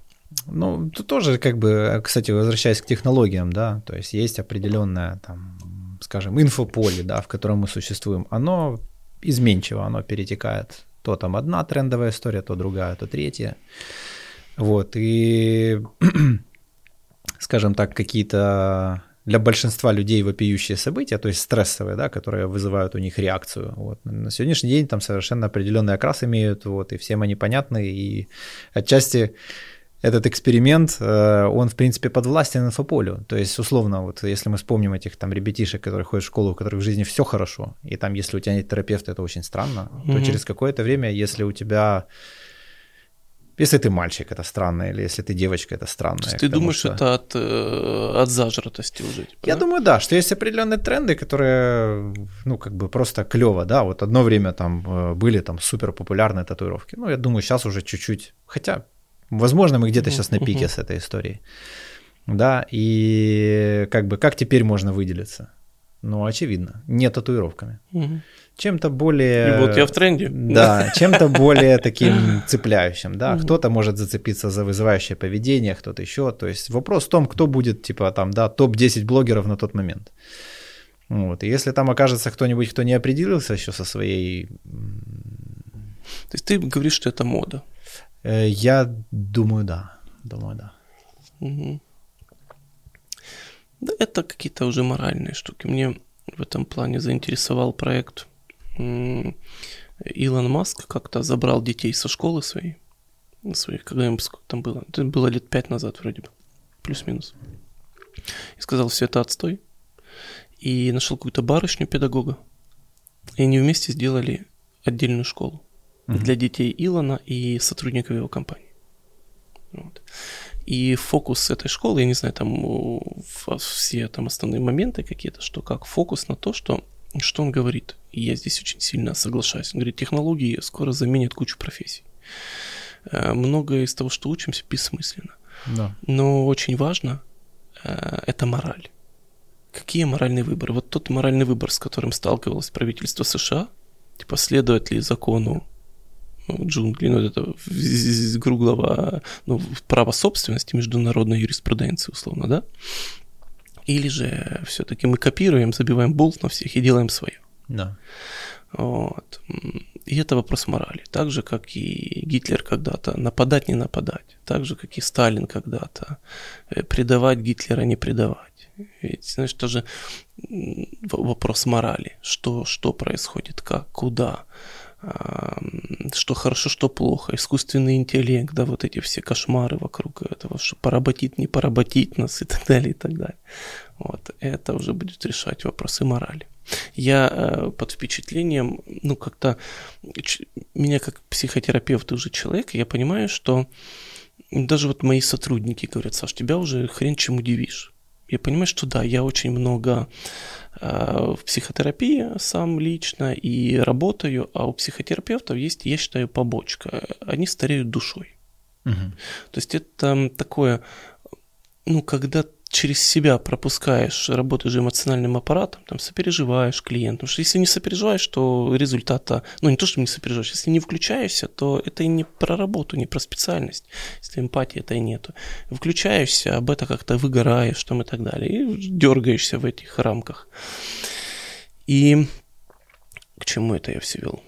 Ну, тут тоже, как бы, кстати, возвращаясь к технологиям, да, то есть есть определенное, там, скажем, инфополе, да, в котором мы существуем, оно изменчиво, оно перетекает. То там одна трендовая история, то другая, то третья. Вот, и, (clears throat) скажем так, какие-то для большинства людей вопиющие события, то есть стрессовые, да, которые вызывают у них реакцию. Вот. На сегодняшний день там совершенно определенный окрас имеют, вот, и всем они понятны, и отчасти этот эксперимент, э, он, в принципе, подвластен инфополю. То есть, условно, вот если мы вспомним этих там ребятишек, которые ходят в школу, у которых в жизни все хорошо, и там, если у тебя нет терапевта, это очень странно, mm-hmm. то через какое-то время, если у тебя если ты мальчик, это странно, или если ты девочка, это странно. То есть ты думаешь, что... это от, э, от зажратости уже? Типа, Я да? думаю, да, что есть определенные тренды, которые, ну, как бы просто клево, да, вот одно время там э, были там супер популярные татуировки, ну, я думаю, сейчас уже чуть-чуть, хотя Возможно, мы где-то сейчас на пике с этой историей. Да, и как бы как теперь можно выделиться? Ну, очевидно, не татуировками. Чем-то более... И вот я в тренде. Да, (laughs) чем-то более таким цепляющим, да. Кто-то может зацепиться за вызывающее поведение, кто-то еще. То есть вопрос в том, кто будет, типа, там, да, топ-10 блогеров на тот момент. Вот. И если там окажется кто-нибудь, кто не определился еще со своей... То есть ты говоришь, что это мода? Э, я думаю, да. Думаю, да. Угу. Да, это какие-то уже моральные штуки. Мне в этом плане заинтересовал проект. Илон Маск как-то забрал детей со школы своей, своих, когда им сколько там было, это было лет пять назад вроде бы, плюс-минус. И сказал, все это отстой. И нашел какую-то барышню педагога. И они вместе сделали отдельную школу угу. для детей Илона и сотрудников его компании. Вот. И фокус этой школы, я не знаю, там все там основные моменты какие-то, что как фокус на то, что, что он говорит. И я здесь очень сильно соглашаюсь. Он говорит, технологии скоро заменят кучу профессий. Э, многое из того, что учимся, бессмысленно. Да. Но очень важно э, это мораль. Какие моральные выборы? Вот тот моральный выбор, с которым сталкивалось правительство США, типа следует ли закону джунгли, ну, это круглого ну, права собственности, международной юриспруденции, условно, да? Или же все-таки мы копируем, забиваем болт на всех и делаем свое. Да. Вот. И это вопрос морали. Так же, как и Гитлер когда-то. Нападать, не нападать. Так же, как и Сталин когда-то. Э, предавать Гитлера, не предавать. Ведь, знаешь, тоже вопрос морали. Что, что происходит, как, куда что хорошо, что плохо, искусственный интеллект, да, вот эти все кошмары вокруг этого, что поработит, не поработить нас и (laughs) так далее, и так далее. Вот, это уже будет решать вопросы морали. Я э, под впечатлением, ну, как-то, меня как психотерапевт уже человек, я понимаю, что даже вот мои сотрудники говорят, Саш, тебя уже хрен чем удивишь. Я понимаю, что да, я очень много Э, в психотерапии сам лично и работаю, а у психотерапевтов есть, я считаю, побочка. Они стареют душой. Угу. То есть это такое, ну, когда через себя пропускаешь, работаешь эмоциональным аппаратом, там, сопереживаешь клиентам. Потому что если не сопереживаешь, то результата, ну не то, что не сопереживаешь, если не включаешься, то это и не про работу, не про специальность. Если эмпатии это и нету. Включаешься, об этом как-то выгораешь там и так далее. И дергаешься в этих рамках. И к чему это я все вел?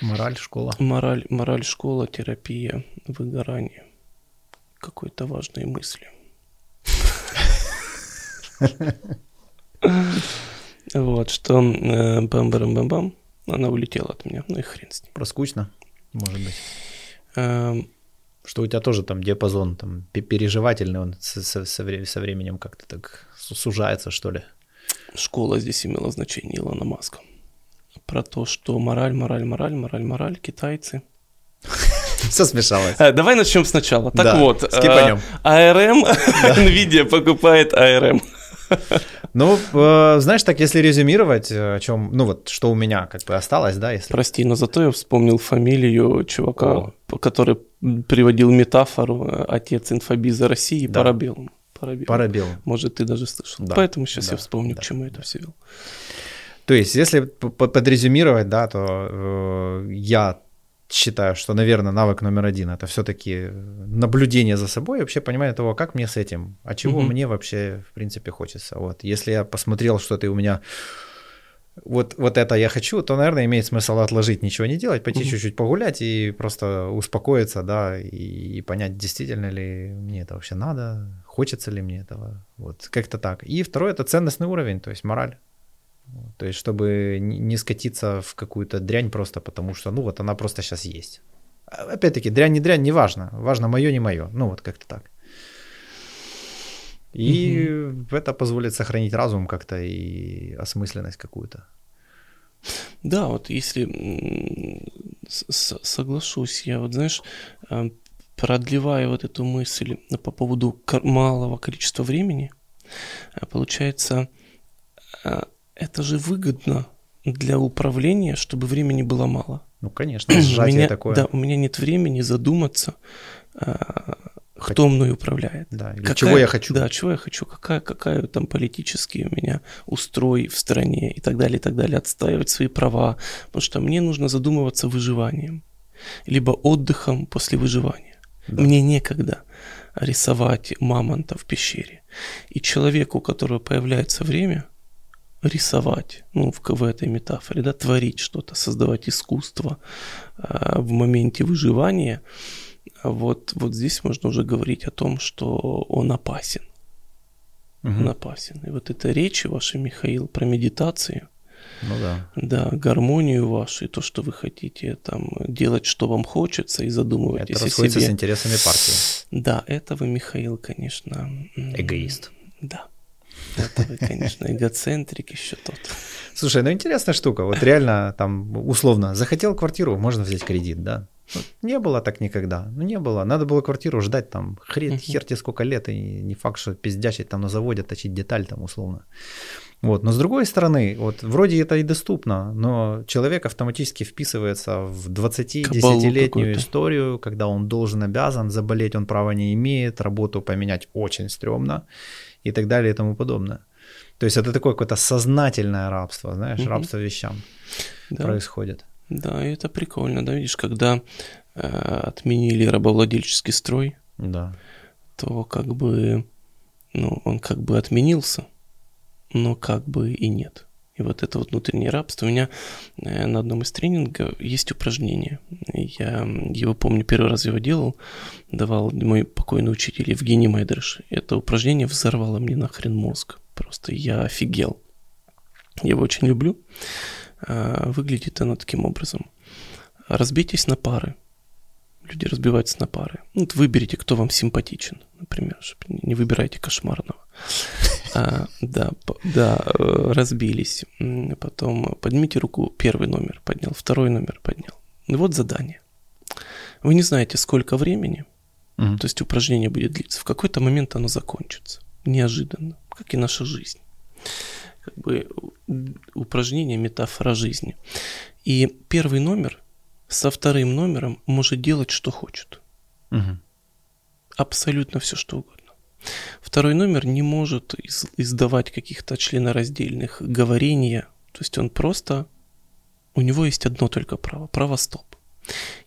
Мораль, школа. Мораль, мораль, школа, терапия, выгорание. Какой-то важные мысли. Вот, что бам-барам-бам-бам, она улетела от меня, ну и хрен с ним. Проскучно, может быть. Эм, что у тебя тоже там диапазон там переживательный, он со, со, временем как-то так сужается, что ли? Школа здесь имела значение Илона Маска. Про то, что мораль, мораль, мораль, мораль, мораль, китайцы. (laughs) Все смешалось. А, давай начнем сначала. Так Да, вот, скипанем. ARM, (laughs) NVIDIA покупает ARM. Ну, э, знаешь, так если резюмировать, э, о чем, ну вот, что у меня как бы осталось, да, если... Прости, но зато я вспомнил фамилию чувака, О. который приводил метафору э, «Отец инфобиза России» Да. Парабеллум. Парабеллум. Парабел. Может, ты даже слышал. Да, Поэтому сейчас да, я вспомню, да, к чему я это все вел. То есть, если подрезюмировать, да, то э, я считаю, что, наверное, навык номер один это все-таки наблюдение за собой и вообще понимание того, как мне с этим, а чего Мгм. мне вообще, в принципе, хочется. Вот, если я посмотрел, что ты у меня вот, вот это я хочу, то, наверное, имеет смысл отложить, ничего не делать, пойти Мгм. чуть-чуть погулять и просто успокоиться, да, и, и понять, действительно ли мне это вообще надо, хочется ли мне этого, вот, как-то так. И второе, это ценностный уровень, то есть мораль. То есть, чтобы не скатиться в какую-то дрянь просто потому, что, ну, вот она просто сейчас есть. Опять-таки, дрянь не дрянь, не важно. Важно мое, не мое. Ну, вот как-то так. И это позволит сохранить разум как-то и осмысленность какую-то. Да, вот если соглашусь, я вот, знаешь, э, продлевая вот эту мысль по поводу малого количества времени, э, получается, э, это же выгодно для управления, чтобы времени было мало. Ну, конечно, у сжатие меня, такое. Да, у меня нет времени задуматься, э, кто мной управляет. Да, или Какая- чего я хочу. Да, чего я хочу, какая, какая там политические у меня устрой в стране и так далее, и так далее, отстаивать свои права, потому что мне нужно задумываться выживанием, либо отдыхом после выживания. Да. Мне некогда рисовать мамонта в пещере. И человеку, у которого появляется время, рисовать, ну, в, в этой метафоре, да, творить что-то, создавать искусство а, в моменте выживания, вот, вот здесь можно уже говорить о том, что он опасен. Мгм. Он опасен. И вот эта речь ваша, Михаил, про медитацию, Ну да. да, гармонию вашу, и то, что вы хотите там делать, что вам хочется, и задумываетесь Это расходится с себе. интересами партии. Да, это вы, Михаил, конечно... Эгоист. Да. Конечно, эгоцентрик еще тот. Слушай, ну интересная штука. Вот реально там условно захотел квартиру, можно взять кредит, да? Ну, Не было так никогда. Ну, не было. Надо было квартиру ждать там хрен, хер тебе сколько лет, и не факт, что пиздячить там на заводе, точить деталь там условно. Вот. Но с другой стороны, вот вроде это и доступно, но человек автоматически вписывается в Кабалу 20-10-летнюю какую-то. историю, когда он должен, обязан, заболеть он права не имеет, работу поменять очень стрёмно и так далее и тому подобное. То есть это такое какое-то сознательное рабство, знаешь, Мгм. рабство вещам Да, происходит. да, и это прикольно, да, видишь, когда э, отменили рабовладельческий строй, Да. то как бы, ну, он как бы отменился, но как бы и нет. И вот это вот внутреннее рабство. У меня э, на одном из тренингов есть упражнение. Я его помню, первый раз его делал, давал мой покойный учитель Евгений Майдрыш. Это упражнение взорвало мне нахрен мозг. Просто я офигел. Я его очень люблю. А, Выглядит оно таким образом. Разбейтесь на пары. Люди разбиваются на пары. Ну, вот выберите, кто вам симпатичен, например, не выбирайте кошмарного. А, да, да, э, разбились. Потом поднимите руку, первый номер поднял, второй номер поднял. И вот задание. Вы не знаете, сколько времени, Мгм. то есть упражнение будет длиться. В какой-то момент оно закончится. Неожиданно, как и наша жизнь. Как бы упражнение, метафора жизни. И первый номер со вторым номером может делать, что хочет. Мгм. Абсолютно все, что угодно. Второй номер не может из- издавать каких-то членораздельных говорения. То есть он просто... У него есть одно только право. Право стоп.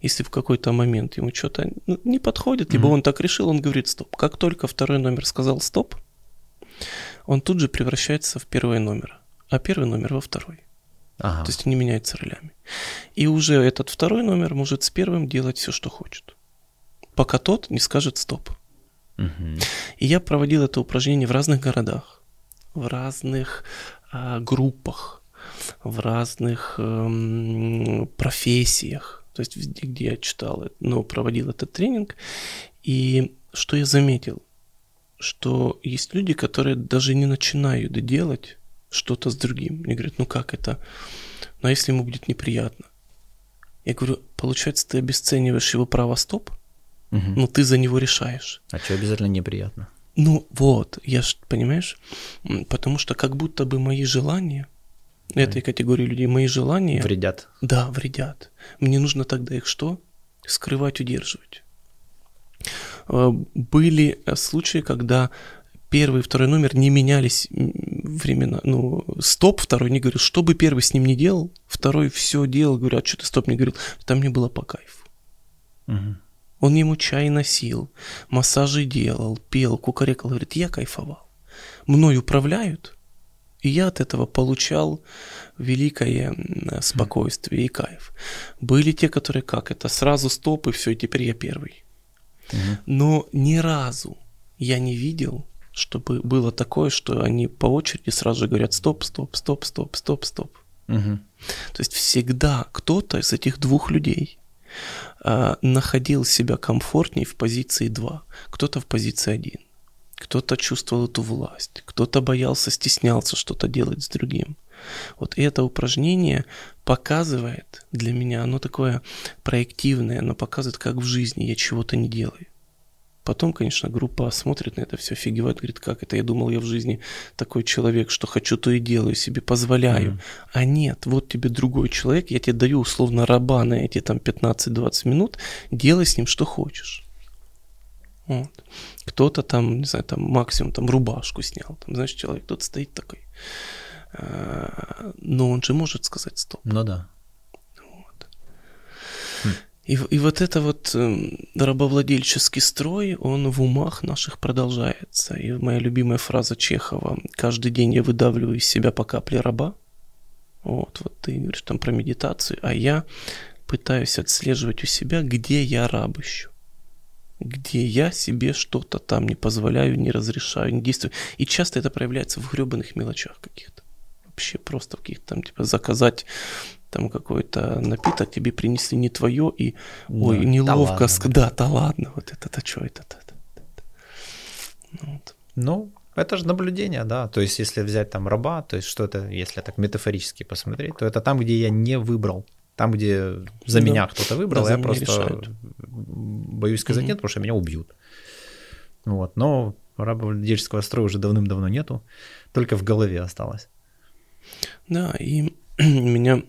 Если в какой-то момент ему что-то не подходит, либо Мгм. он так решил, он говорит стоп. Как только второй номер сказал стоп, он тут же превращается в первый номер, а первый номер во второй. Ага. То есть они меняются ролями. И уже этот второй номер может с первым делать все, что хочет. Пока тот не скажет стоп. И я проводил это упражнение в разных городах, в разных а, группах, в разных эм, профессиях. То есть везде, где я читал, ну, проводил этот тренинг. И что я заметил? Что есть люди, которые даже не начинают делать что-то с другим. Они говорят, ну как это? Ну а если ему будет неприятно? Я говорю, получается, ты обесцениваешь его право стоп, Мгм. но ты за него решаешь. А что обязательно неприятно? Ну вот, я ж, понимаешь, потому что как будто бы мои желания, этой категории людей, мои желания, Вредят. да, вредят. Мне нужно тогда их что? Скрывать, удерживать. Э, Были э, случаи, когда первый и второй номер не менялись времена. Ну, стоп второй не говорил, что бы первый с ним не делал, второй все делал, говорю, а что ты стоп не говорил? Там мне было по кайфу. Мгм. Он ему чай носил, массажи делал, пел, кукарекал. Говорит, я кайфовал. Мной управляют, и я от этого получал великое спокойствие и кайф. Были те, которые как это, сразу стоп, и все, и теперь я первый. Но ни разу я не видел, чтобы было такое, что они по очереди сразу же говорят стоп, стоп, стоп, стоп, стоп, стоп. Мгм. То есть всегда кто-то из этих двух людей находил себя комфортней в позиции 2, кто-то в позиции 1. Кто-то чувствовал эту власть, кто-то боялся, стеснялся что-то делать с другим. Вот и это упражнение показывает для меня, оно такое проективное, оно показывает, как в жизни я чего-то не делаю. Потом, конечно, группа смотрит на это все, офигевает, говорит, как это, я думал, я в жизни такой человек, что хочу, то и делаю, себе позволяю. Мгм. А нет, вот тебе другой человек, я тебе даю условно раба на эти там 15-20 минут, делай с ним что хочешь. Вот. Кто-то там, не знаю, там максимум там рубашку снял, там, знаешь, человек, кто-то стоит такой. А, Но он же может сказать стоп. Ну да. И, и вот это вот эм, рабовладельческий строй, он в умах наших продолжается. И моя любимая фраза Чехова «Каждый день я выдавливаю из себя по капле раба». Вот, вот ты говоришь там про медитацию, а я пытаюсь отслеживать у себя, где я раб ищу. Где я себе что-то там не позволяю, не разрешаю, не действую. И часто это проявляется в гребаных мелочах каких-то. Вообще просто в каких-то там, типа, заказать там какой-то напиток, тебе принесли не твое, и ой, Да, неловко. да. Да, да ладно, вот это-то что это-то. Вот. Ну, это же наблюдение, да. То есть, если взять там раба, то есть, что это, если так метафорически посмотреть, то это там, где я не выбрал. Там, где за Да. меня кто-то выбрал, Да, я просто решают. боюсь сказать Мгм. нет, потому что меня убьют. Вот. Но рабовладельческого строя уже давным-давно нету, только в голове осталось. Да, и (clears throat) меня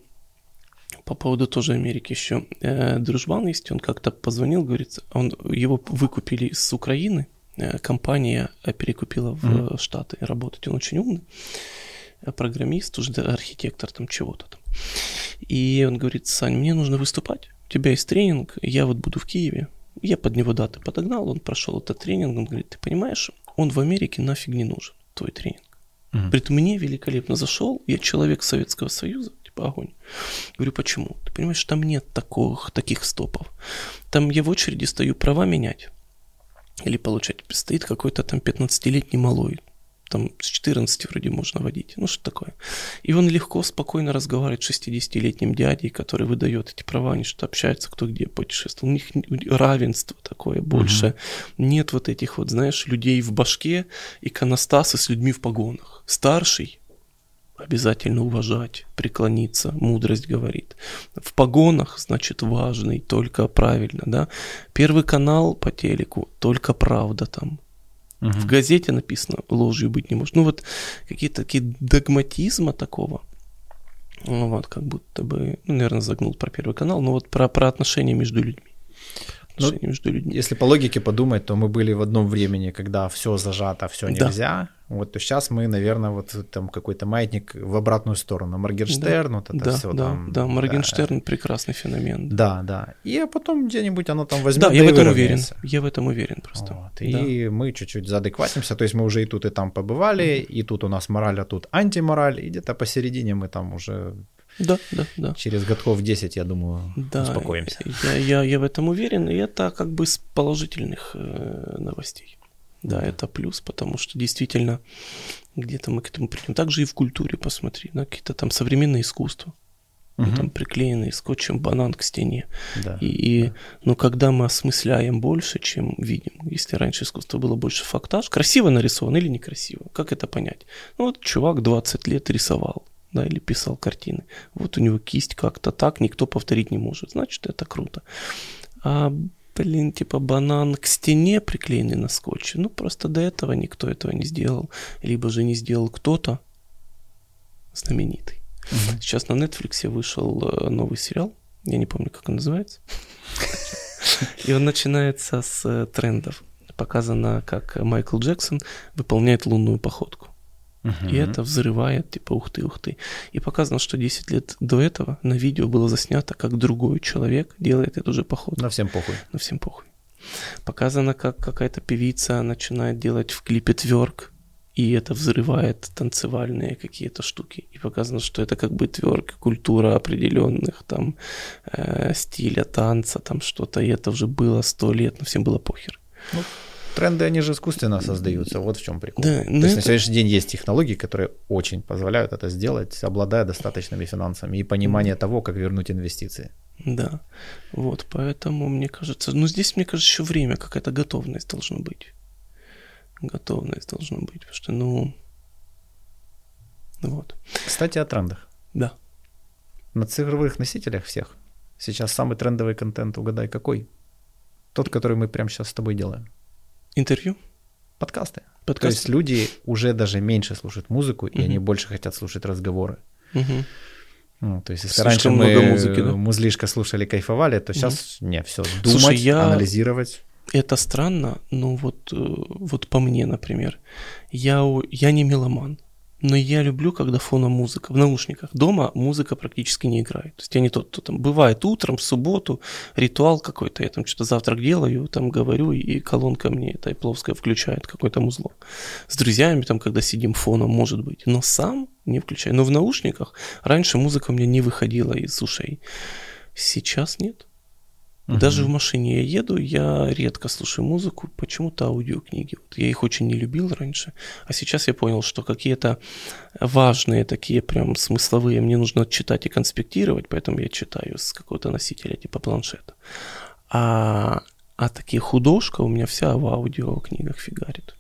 по поводу тоже Америки еще э, дружбан есть, он как-то позвонил, говорит, он, его выкупили с Украины, э, компания перекупила в э, Штаты работать, он очень умный, э, программист, уже архитектор там чего-то там. И он говорит, Сань, мне нужно выступать, у тебя есть тренинг, я вот буду в Киеве. Я под него даты подогнал, он прошел этот тренинг, он говорит, ты понимаешь, он в Америке нафиг не нужен, твой тренинг. При этом мне великолепно зашел, я человек Советского Союза, огонь. Говорю, почему? Ты понимаешь, там нет таких, таких стопов. Там я в очереди стою права менять или получать. Стоит какой-то там 15-летний малой, там с 14 вроде можно водить, ну что такое. И он легко, спокойно разговаривает с 60-летним дядей, который выдает эти права, они что-то общаются, кто где путешествовал. У них равенство такое больше. Нет вот этих вот, знаешь, людей в башке, иконостасы с людьми в погонах. Старший обязательно уважать, преклониться, мудрость говорит. В погонах, значит, важный, только правильно, да. Первый канал по телеку, только правда там. Мгм. В газете написано, ложью быть не может. Ну вот какие-то такие догматизма такого. Ну Вот, как будто бы, ну, наверное, загнул про первый канал, но вот про, про отношения между людьми. Ну, Отношения между людьми. Если по логике подумать, то мы были в одном времени, когда все зажато, все Да. нельзя. Вот то сейчас мы, наверное, вот там какой-то маятник в обратную сторону. Моргенштерн, вот это да, все да, там. да, Моргенштерн прекрасный феномен. Да, да. И потом где-нибудь оно там возьмет. Да, я да в этом уверен. Я в этом уверен просто. Вот. Да. И мы чуть-чуть заадекватимся, то есть мы уже и тут, и там побывали, и тут у нас мораль, а тут антимораль, и где-то посередине мы там уже Да, да, да. через годков 10, я думаю, Да, успокоимся. Я, я, я в этом уверен, и это как бы с положительных э, новостей. Да, это плюс, потому что действительно где-то мы к этому придем. Также и в культуре посмотри, на какие-то там современные искусства. Мгм. Там приклеенный скотчем банан к стене. Да. И, и ну, когда мы осмысляем больше, чем видим, если раньше искусство было больше фактаж, красиво нарисовано или некрасиво, как это понять? Ну вот чувак 20 лет рисовал, да, или писал картины. Вот у него кисть как-то так, никто повторить не может. Значит, это круто. А, блин, типа банан к стене приклеенный на скотче. Ну, просто до этого никто этого не сделал. Либо же не сделал кто-то знаменитый. Угу. Сейчас на Netflix вышел э, новый сериал. Я не помню, как он называется. И он начинается с э, трендов. Показано, как Майкл Джексон выполняет лунную походку. И это взрывает, типа, ух ты, ух ты. И показано, что 10 лет до этого на видео было заснято, как другой человек делает эту же походку. На всем похуй. На всем похуй. Показано, как какая-то певица начинает делать в клипе тверк, и это взрывает танцевальные какие-то штуки. И показано, что это как бы тверк, культура определенных там э, стиля танца, там что-то, и это уже было сто лет, но всем было похер. Ну, тренды, они же искусственно создаются, вот в чем прикол. Да, То есть это... на сегодняшний день есть технологии, которые очень позволяют это сделать, обладая достаточными финансами и понимание mm. того, как вернуть инвестиции. Да, вот, поэтому мне кажется, ну здесь, мне кажется, еще время, какая-то готовность должна быть. Готовность должна быть, потому что, ну, вот. Кстати, о трендах. Да. На цифровых носителях всех сейчас самый трендовый контент, угадай, какой? Тот, который мы прямо сейчас с тобой делаем. Интервью? Подкасты. Подкасты. То есть люди уже даже меньше слушают музыку, и они больше хотят слушать разговоры. Угу. Ну, то есть, если Слишком раньше мы музыки, да? музлишко слушали, кайфовали, то сейчас угу. не, все, думать, Слушай, я... анализировать. Это странно, но вот, э, вот по мне, например, я, я не меломан. Но я люблю, когда фоном музыка. В наушниках дома музыка практически не играет. То есть я не тот, кто там бывает утром, в субботу, ритуал какой-то, я там что-то завтрак делаю, там говорю, и колонка мне эта плоская включает какое-то музло. С друзьями там, когда сидим фоном, может быть. Но сам не включаю. Но в наушниках раньше музыка мне не выходила из ушей. Сейчас нет. Угу. Даже в машине я еду, я редко слушаю музыку, почему-то аудиокниги. Вот я их очень не любил раньше, а сейчас я понял, что какие-то важные такие прям смысловые мне нужно читать и конспектировать, поэтому я читаю с какого-то носителя типа планшета. А, а такие художка у меня вся в аудиокнигах фигарит.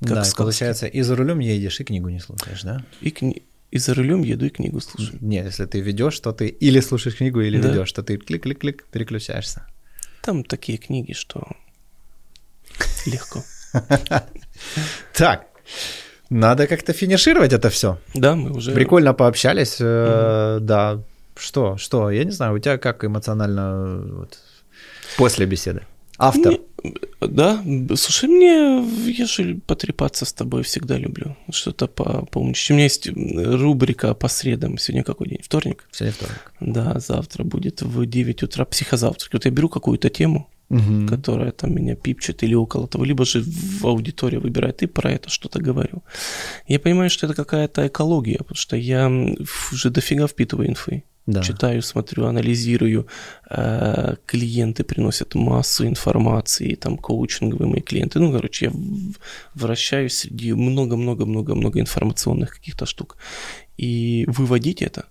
Как да, сказки. получается, и за рулем едешь, и книгу не слушаешь, да? И, кни... И за рулем еду и книгу слушаю. Нет, если ты ведешь, то ты или слушаешь книгу, или да. ведешь, то ты клик-клик-клик переключаешься. Там такие книги, что легко. (laughs) Так, надо как-то финишировать это все. Да, мы уже... Прикольно пообщались. Да, что, что, я не знаю, у тебя как эмоционально после беседы? Автор. Мне, да, слушай, мне, я же потрепаться с тобой всегда люблю. Что-то по, поумничать. У меня есть рубрика по средам. Сегодня какой день? Вторник? Сегодня вторник. Да, завтра будет в 9 утра психозавтрак. Вот я беру какую-то тему, угу. которая там меня пипчет или около того, либо же в аудитории выбирает, и про это что-то говорю. Я понимаю, что это какая-то экология, потому что я уже дофига впитываю инфы. Да. Читаю, смотрю, анализирую. Э, клиенты приносят массу информации, там коучинговые мои клиенты. Ну, короче, я вращаюсь среди много-много-много-много информационных каких-то штук. И выводить это,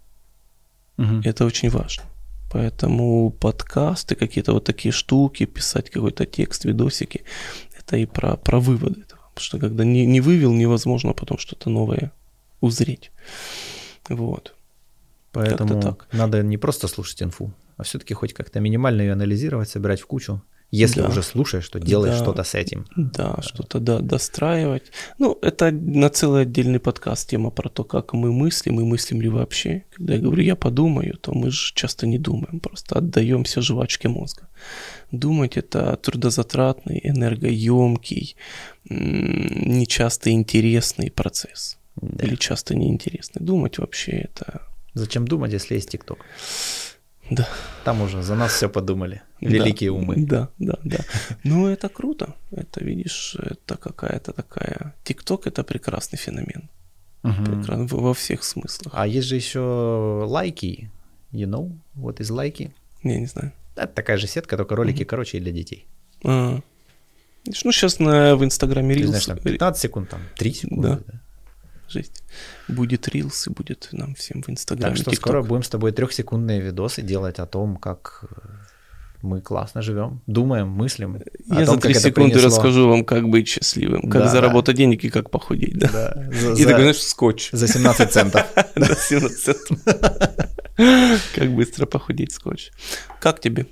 угу. это очень важно. Поэтому подкасты, какие-то вот такие штуки, писать какой-то текст, видосики, это и про, про выводы этого. Потому что когда не, не вывел, невозможно потом что-то новое узреть. Вот. Поэтому так. надо не просто слушать инфу, а все-таки хоть как-то минимально ее анализировать, собирать в кучу. Если да. уже слушаешь, то делаешь да. что-то с этим. Да, что-то да, достраивать. Ну, это на целый отдельный подкаст тема про то, как мы мыслим и мыслим ли вообще. Когда я говорю, я подумаю, то мы же часто не думаем, просто отдаемся жвачке мозга. Думать это трудозатратный, энергоемкий, нечасто интересный процесс. Да. Или часто неинтересный. Думать вообще это Зачем думать, если есть ТикТок? Да. Там уже за нас все подумали. Великие да, умы. Да, да, да. Ну, это круто. Это, видишь, это какая-то такая... ТикТок — это прекрасный феномен. Угу. Прекрас... Во всех смыслах. А есть же еще лайки. You know what is лайки? Не, не знаю. Это такая же сетка, только ролики угу. короче для детей. А. Ну, сейчас на, в Инстаграме Reels... знаешь, там 15 секунд, там 3 секунды. Да. да жесть. Будет Reels и будет нам всем в Инстаграме. Так что TikTok. скоро будем с тобой трехсекундные видосы делать о том, как э, мы классно живем, думаем, мыслим. Я за три секунды расскажу вам, как быть счастливым, как да, заработать да. денег и как похудеть. Да? Да. За, и ты говоришь, скотч. За 17 центов. (laughs) За 17 центов. (laughs) Как быстро похудеть скотч. Как тебе?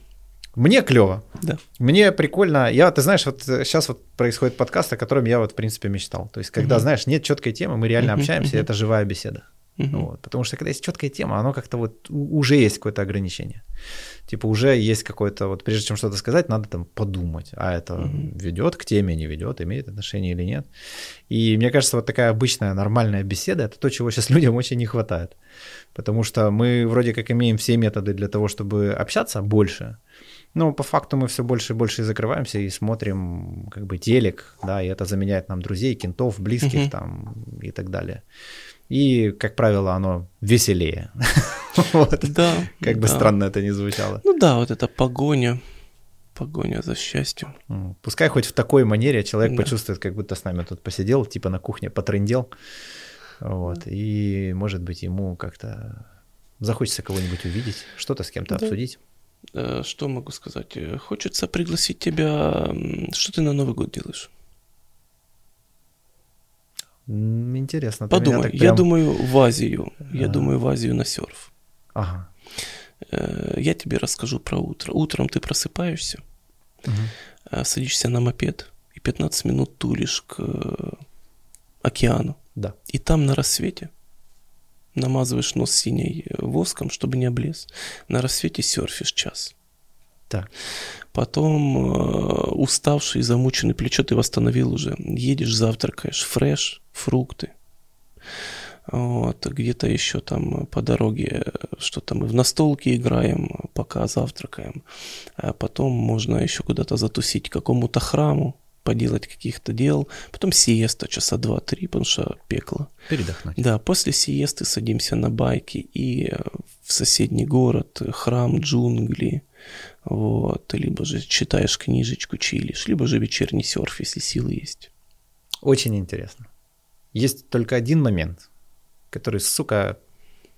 Мне клево. Да. Мне прикольно. Я, ты знаешь, вот сейчас вот происходит подкаст, о котором я вот в принципе мечтал. То есть, когда, угу. знаешь, нет четкой темы, мы реально угу, общаемся, угу. это живая беседа. Угу. Вот. Потому что когда есть четкая тема, оно как-то вот уже есть какое-то ограничение. Типа уже есть какое-то, вот прежде чем что-то сказать, надо там подумать, а это угу. ведет к теме, не ведет, имеет отношение или нет. И мне кажется, вот такая обычная нормальная беседа это то, чего сейчас (laughs) людям очень не хватает. Потому что мы вроде как имеем все методы для того, чтобы общаться больше, но по факту мы все больше и больше закрываемся и смотрим как бы телек, да, и это заменяет нам друзей, кентов, близких угу. там и так далее. И, как правило, оно веселее. (laughs) вот. Да. Как бы да. странно это ни звучало. Ну да, вот эта погоня, погоня за счастьем. Пускай хоть в такой манере человек да. почувствует, как будто с нами тут посидел, типа на кухне потрындел. Вот. И, может быть, ему как-то захочется кого-нибудь увидеть, что-то с кем-то да. обсудить. Э, что могу сказать? Хочется пригласить тебя. Что ты на Новый год делаешь? Интересно. Подумай, прям... я думаю в Азию. Я а... думаю в Азию на серф. Ага. Э, я тебе расскажу про утро. Утром ты просыпаешься, угу. садишься на мопед и 15 минут тулишь к океану. Да. И там на рассвете намазываешь нос синей воском, чтобы не облез. На рассвете серфишь час. Так. Потом э, уставший, замученный, плечо ты восстановил уже. Едешь, завтракаешь, фреш, фрукты. Вот, где-то еще там по дороге что-то мы в настолке играем, пока завтракаем. А потом можно еще куда-то затусить к какому-то храму, поделать каких-то дел. Потом сиеста часа два-три, потому что пекло. Передохнуть. Да, после сиесты садимся на байки и в соседний город, храм, джунгли, вот, либо же читаешь книжечку, чилишь, либо же вечерний серф, если силы есть. Очень интересно. Есть только один момент, который, сука,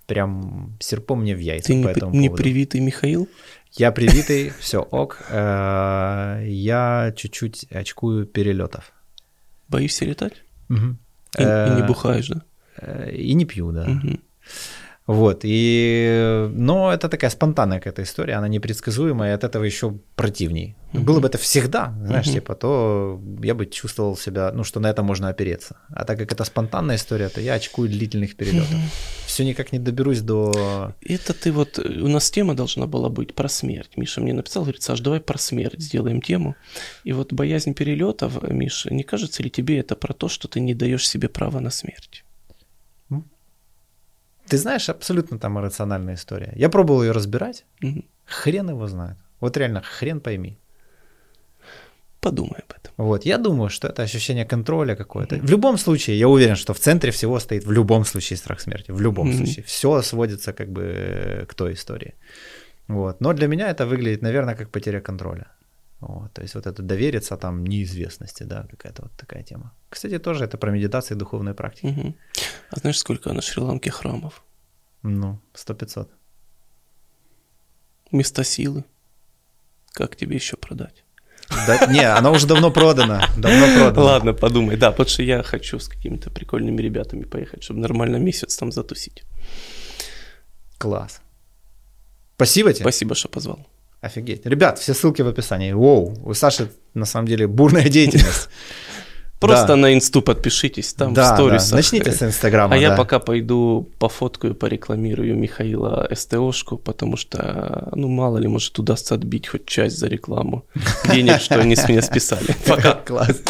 прям серпом мне в яйца Ты по не, этому не поводу. привитый Михаил? Я привитый, (laughs) все ок. Э, я чуть-чуть очкую перелетов. Боишься летать? Угу. И, и не бухаешь, да? Э, и не пью, да. Угу. Вот, и, но это такая спонтанная какая-то история, она непредсказуемая, и от этого еще противней. Uh-huh. Было бы это всегда, знаешь, uh-huh. типа, то я бы чувствовал себя, ну, что на это можно опереться. А так как это спонтанная история, то я очкую длительных перелетов. Uh-huh. Все никак не доберусь до... Это ты вот, у нас тема должна была быть про смерть. Миша мне написал, говорит, Саш, давай про смерть сделаем тему. И вот боязнь перелетов, Миша, не кажется ли тебе это про то, что ты не даешь себе права на смерть? Ты знаешь, абсолютно там иррациональная история. Я пробовал ее разбирать. Угу. Хрен его знает. Вот реально, хрен пойми. Подумай об этом. Вот, я думаю, что это ощущение контроля какое-то. Mm-hmm. В любом случае, я уверен, что в центре всего стоит в любом случае страх смерти. В любом mm-hmm. случае. Все сводится как бы к той истории. Вот. Но для меня это выглядит, наверное, как потеря контроля. Вот, то есть вот это довериться там неизвестности, да, какая-то вот такая тема. Кстати, тоже это про медитации и духовные практики. Угу. А знаешь, сколько на Шри-Ланке храмов? Ну, сто пятьсот. Места силы. Как тебе еще продать? Да, не, она уже давно продана. Давно продана. Ладно, подумай. Да, потому что я хочу с какими-то прикольными ребятами поехать, чтобы нормально месяц там затусить. Класс. Спасибо тебе. Спасибо, что позвал. Офигеть. Ребят, все ссылки в описании. Воу, у Саши на самом деле бурная деятельность. (laughs) Просто да. на инсту подпишитесь, там да, в сторисах. Да. Начните с Инстаграма. А да. я пока пойду пофоткаю, порекламирую Михаила СТОшку, потому что, ну, мало ли, может, удастся отбить хоть часть за рекламу. Денег, что они с меня списали. (laughs) Пока. Класс.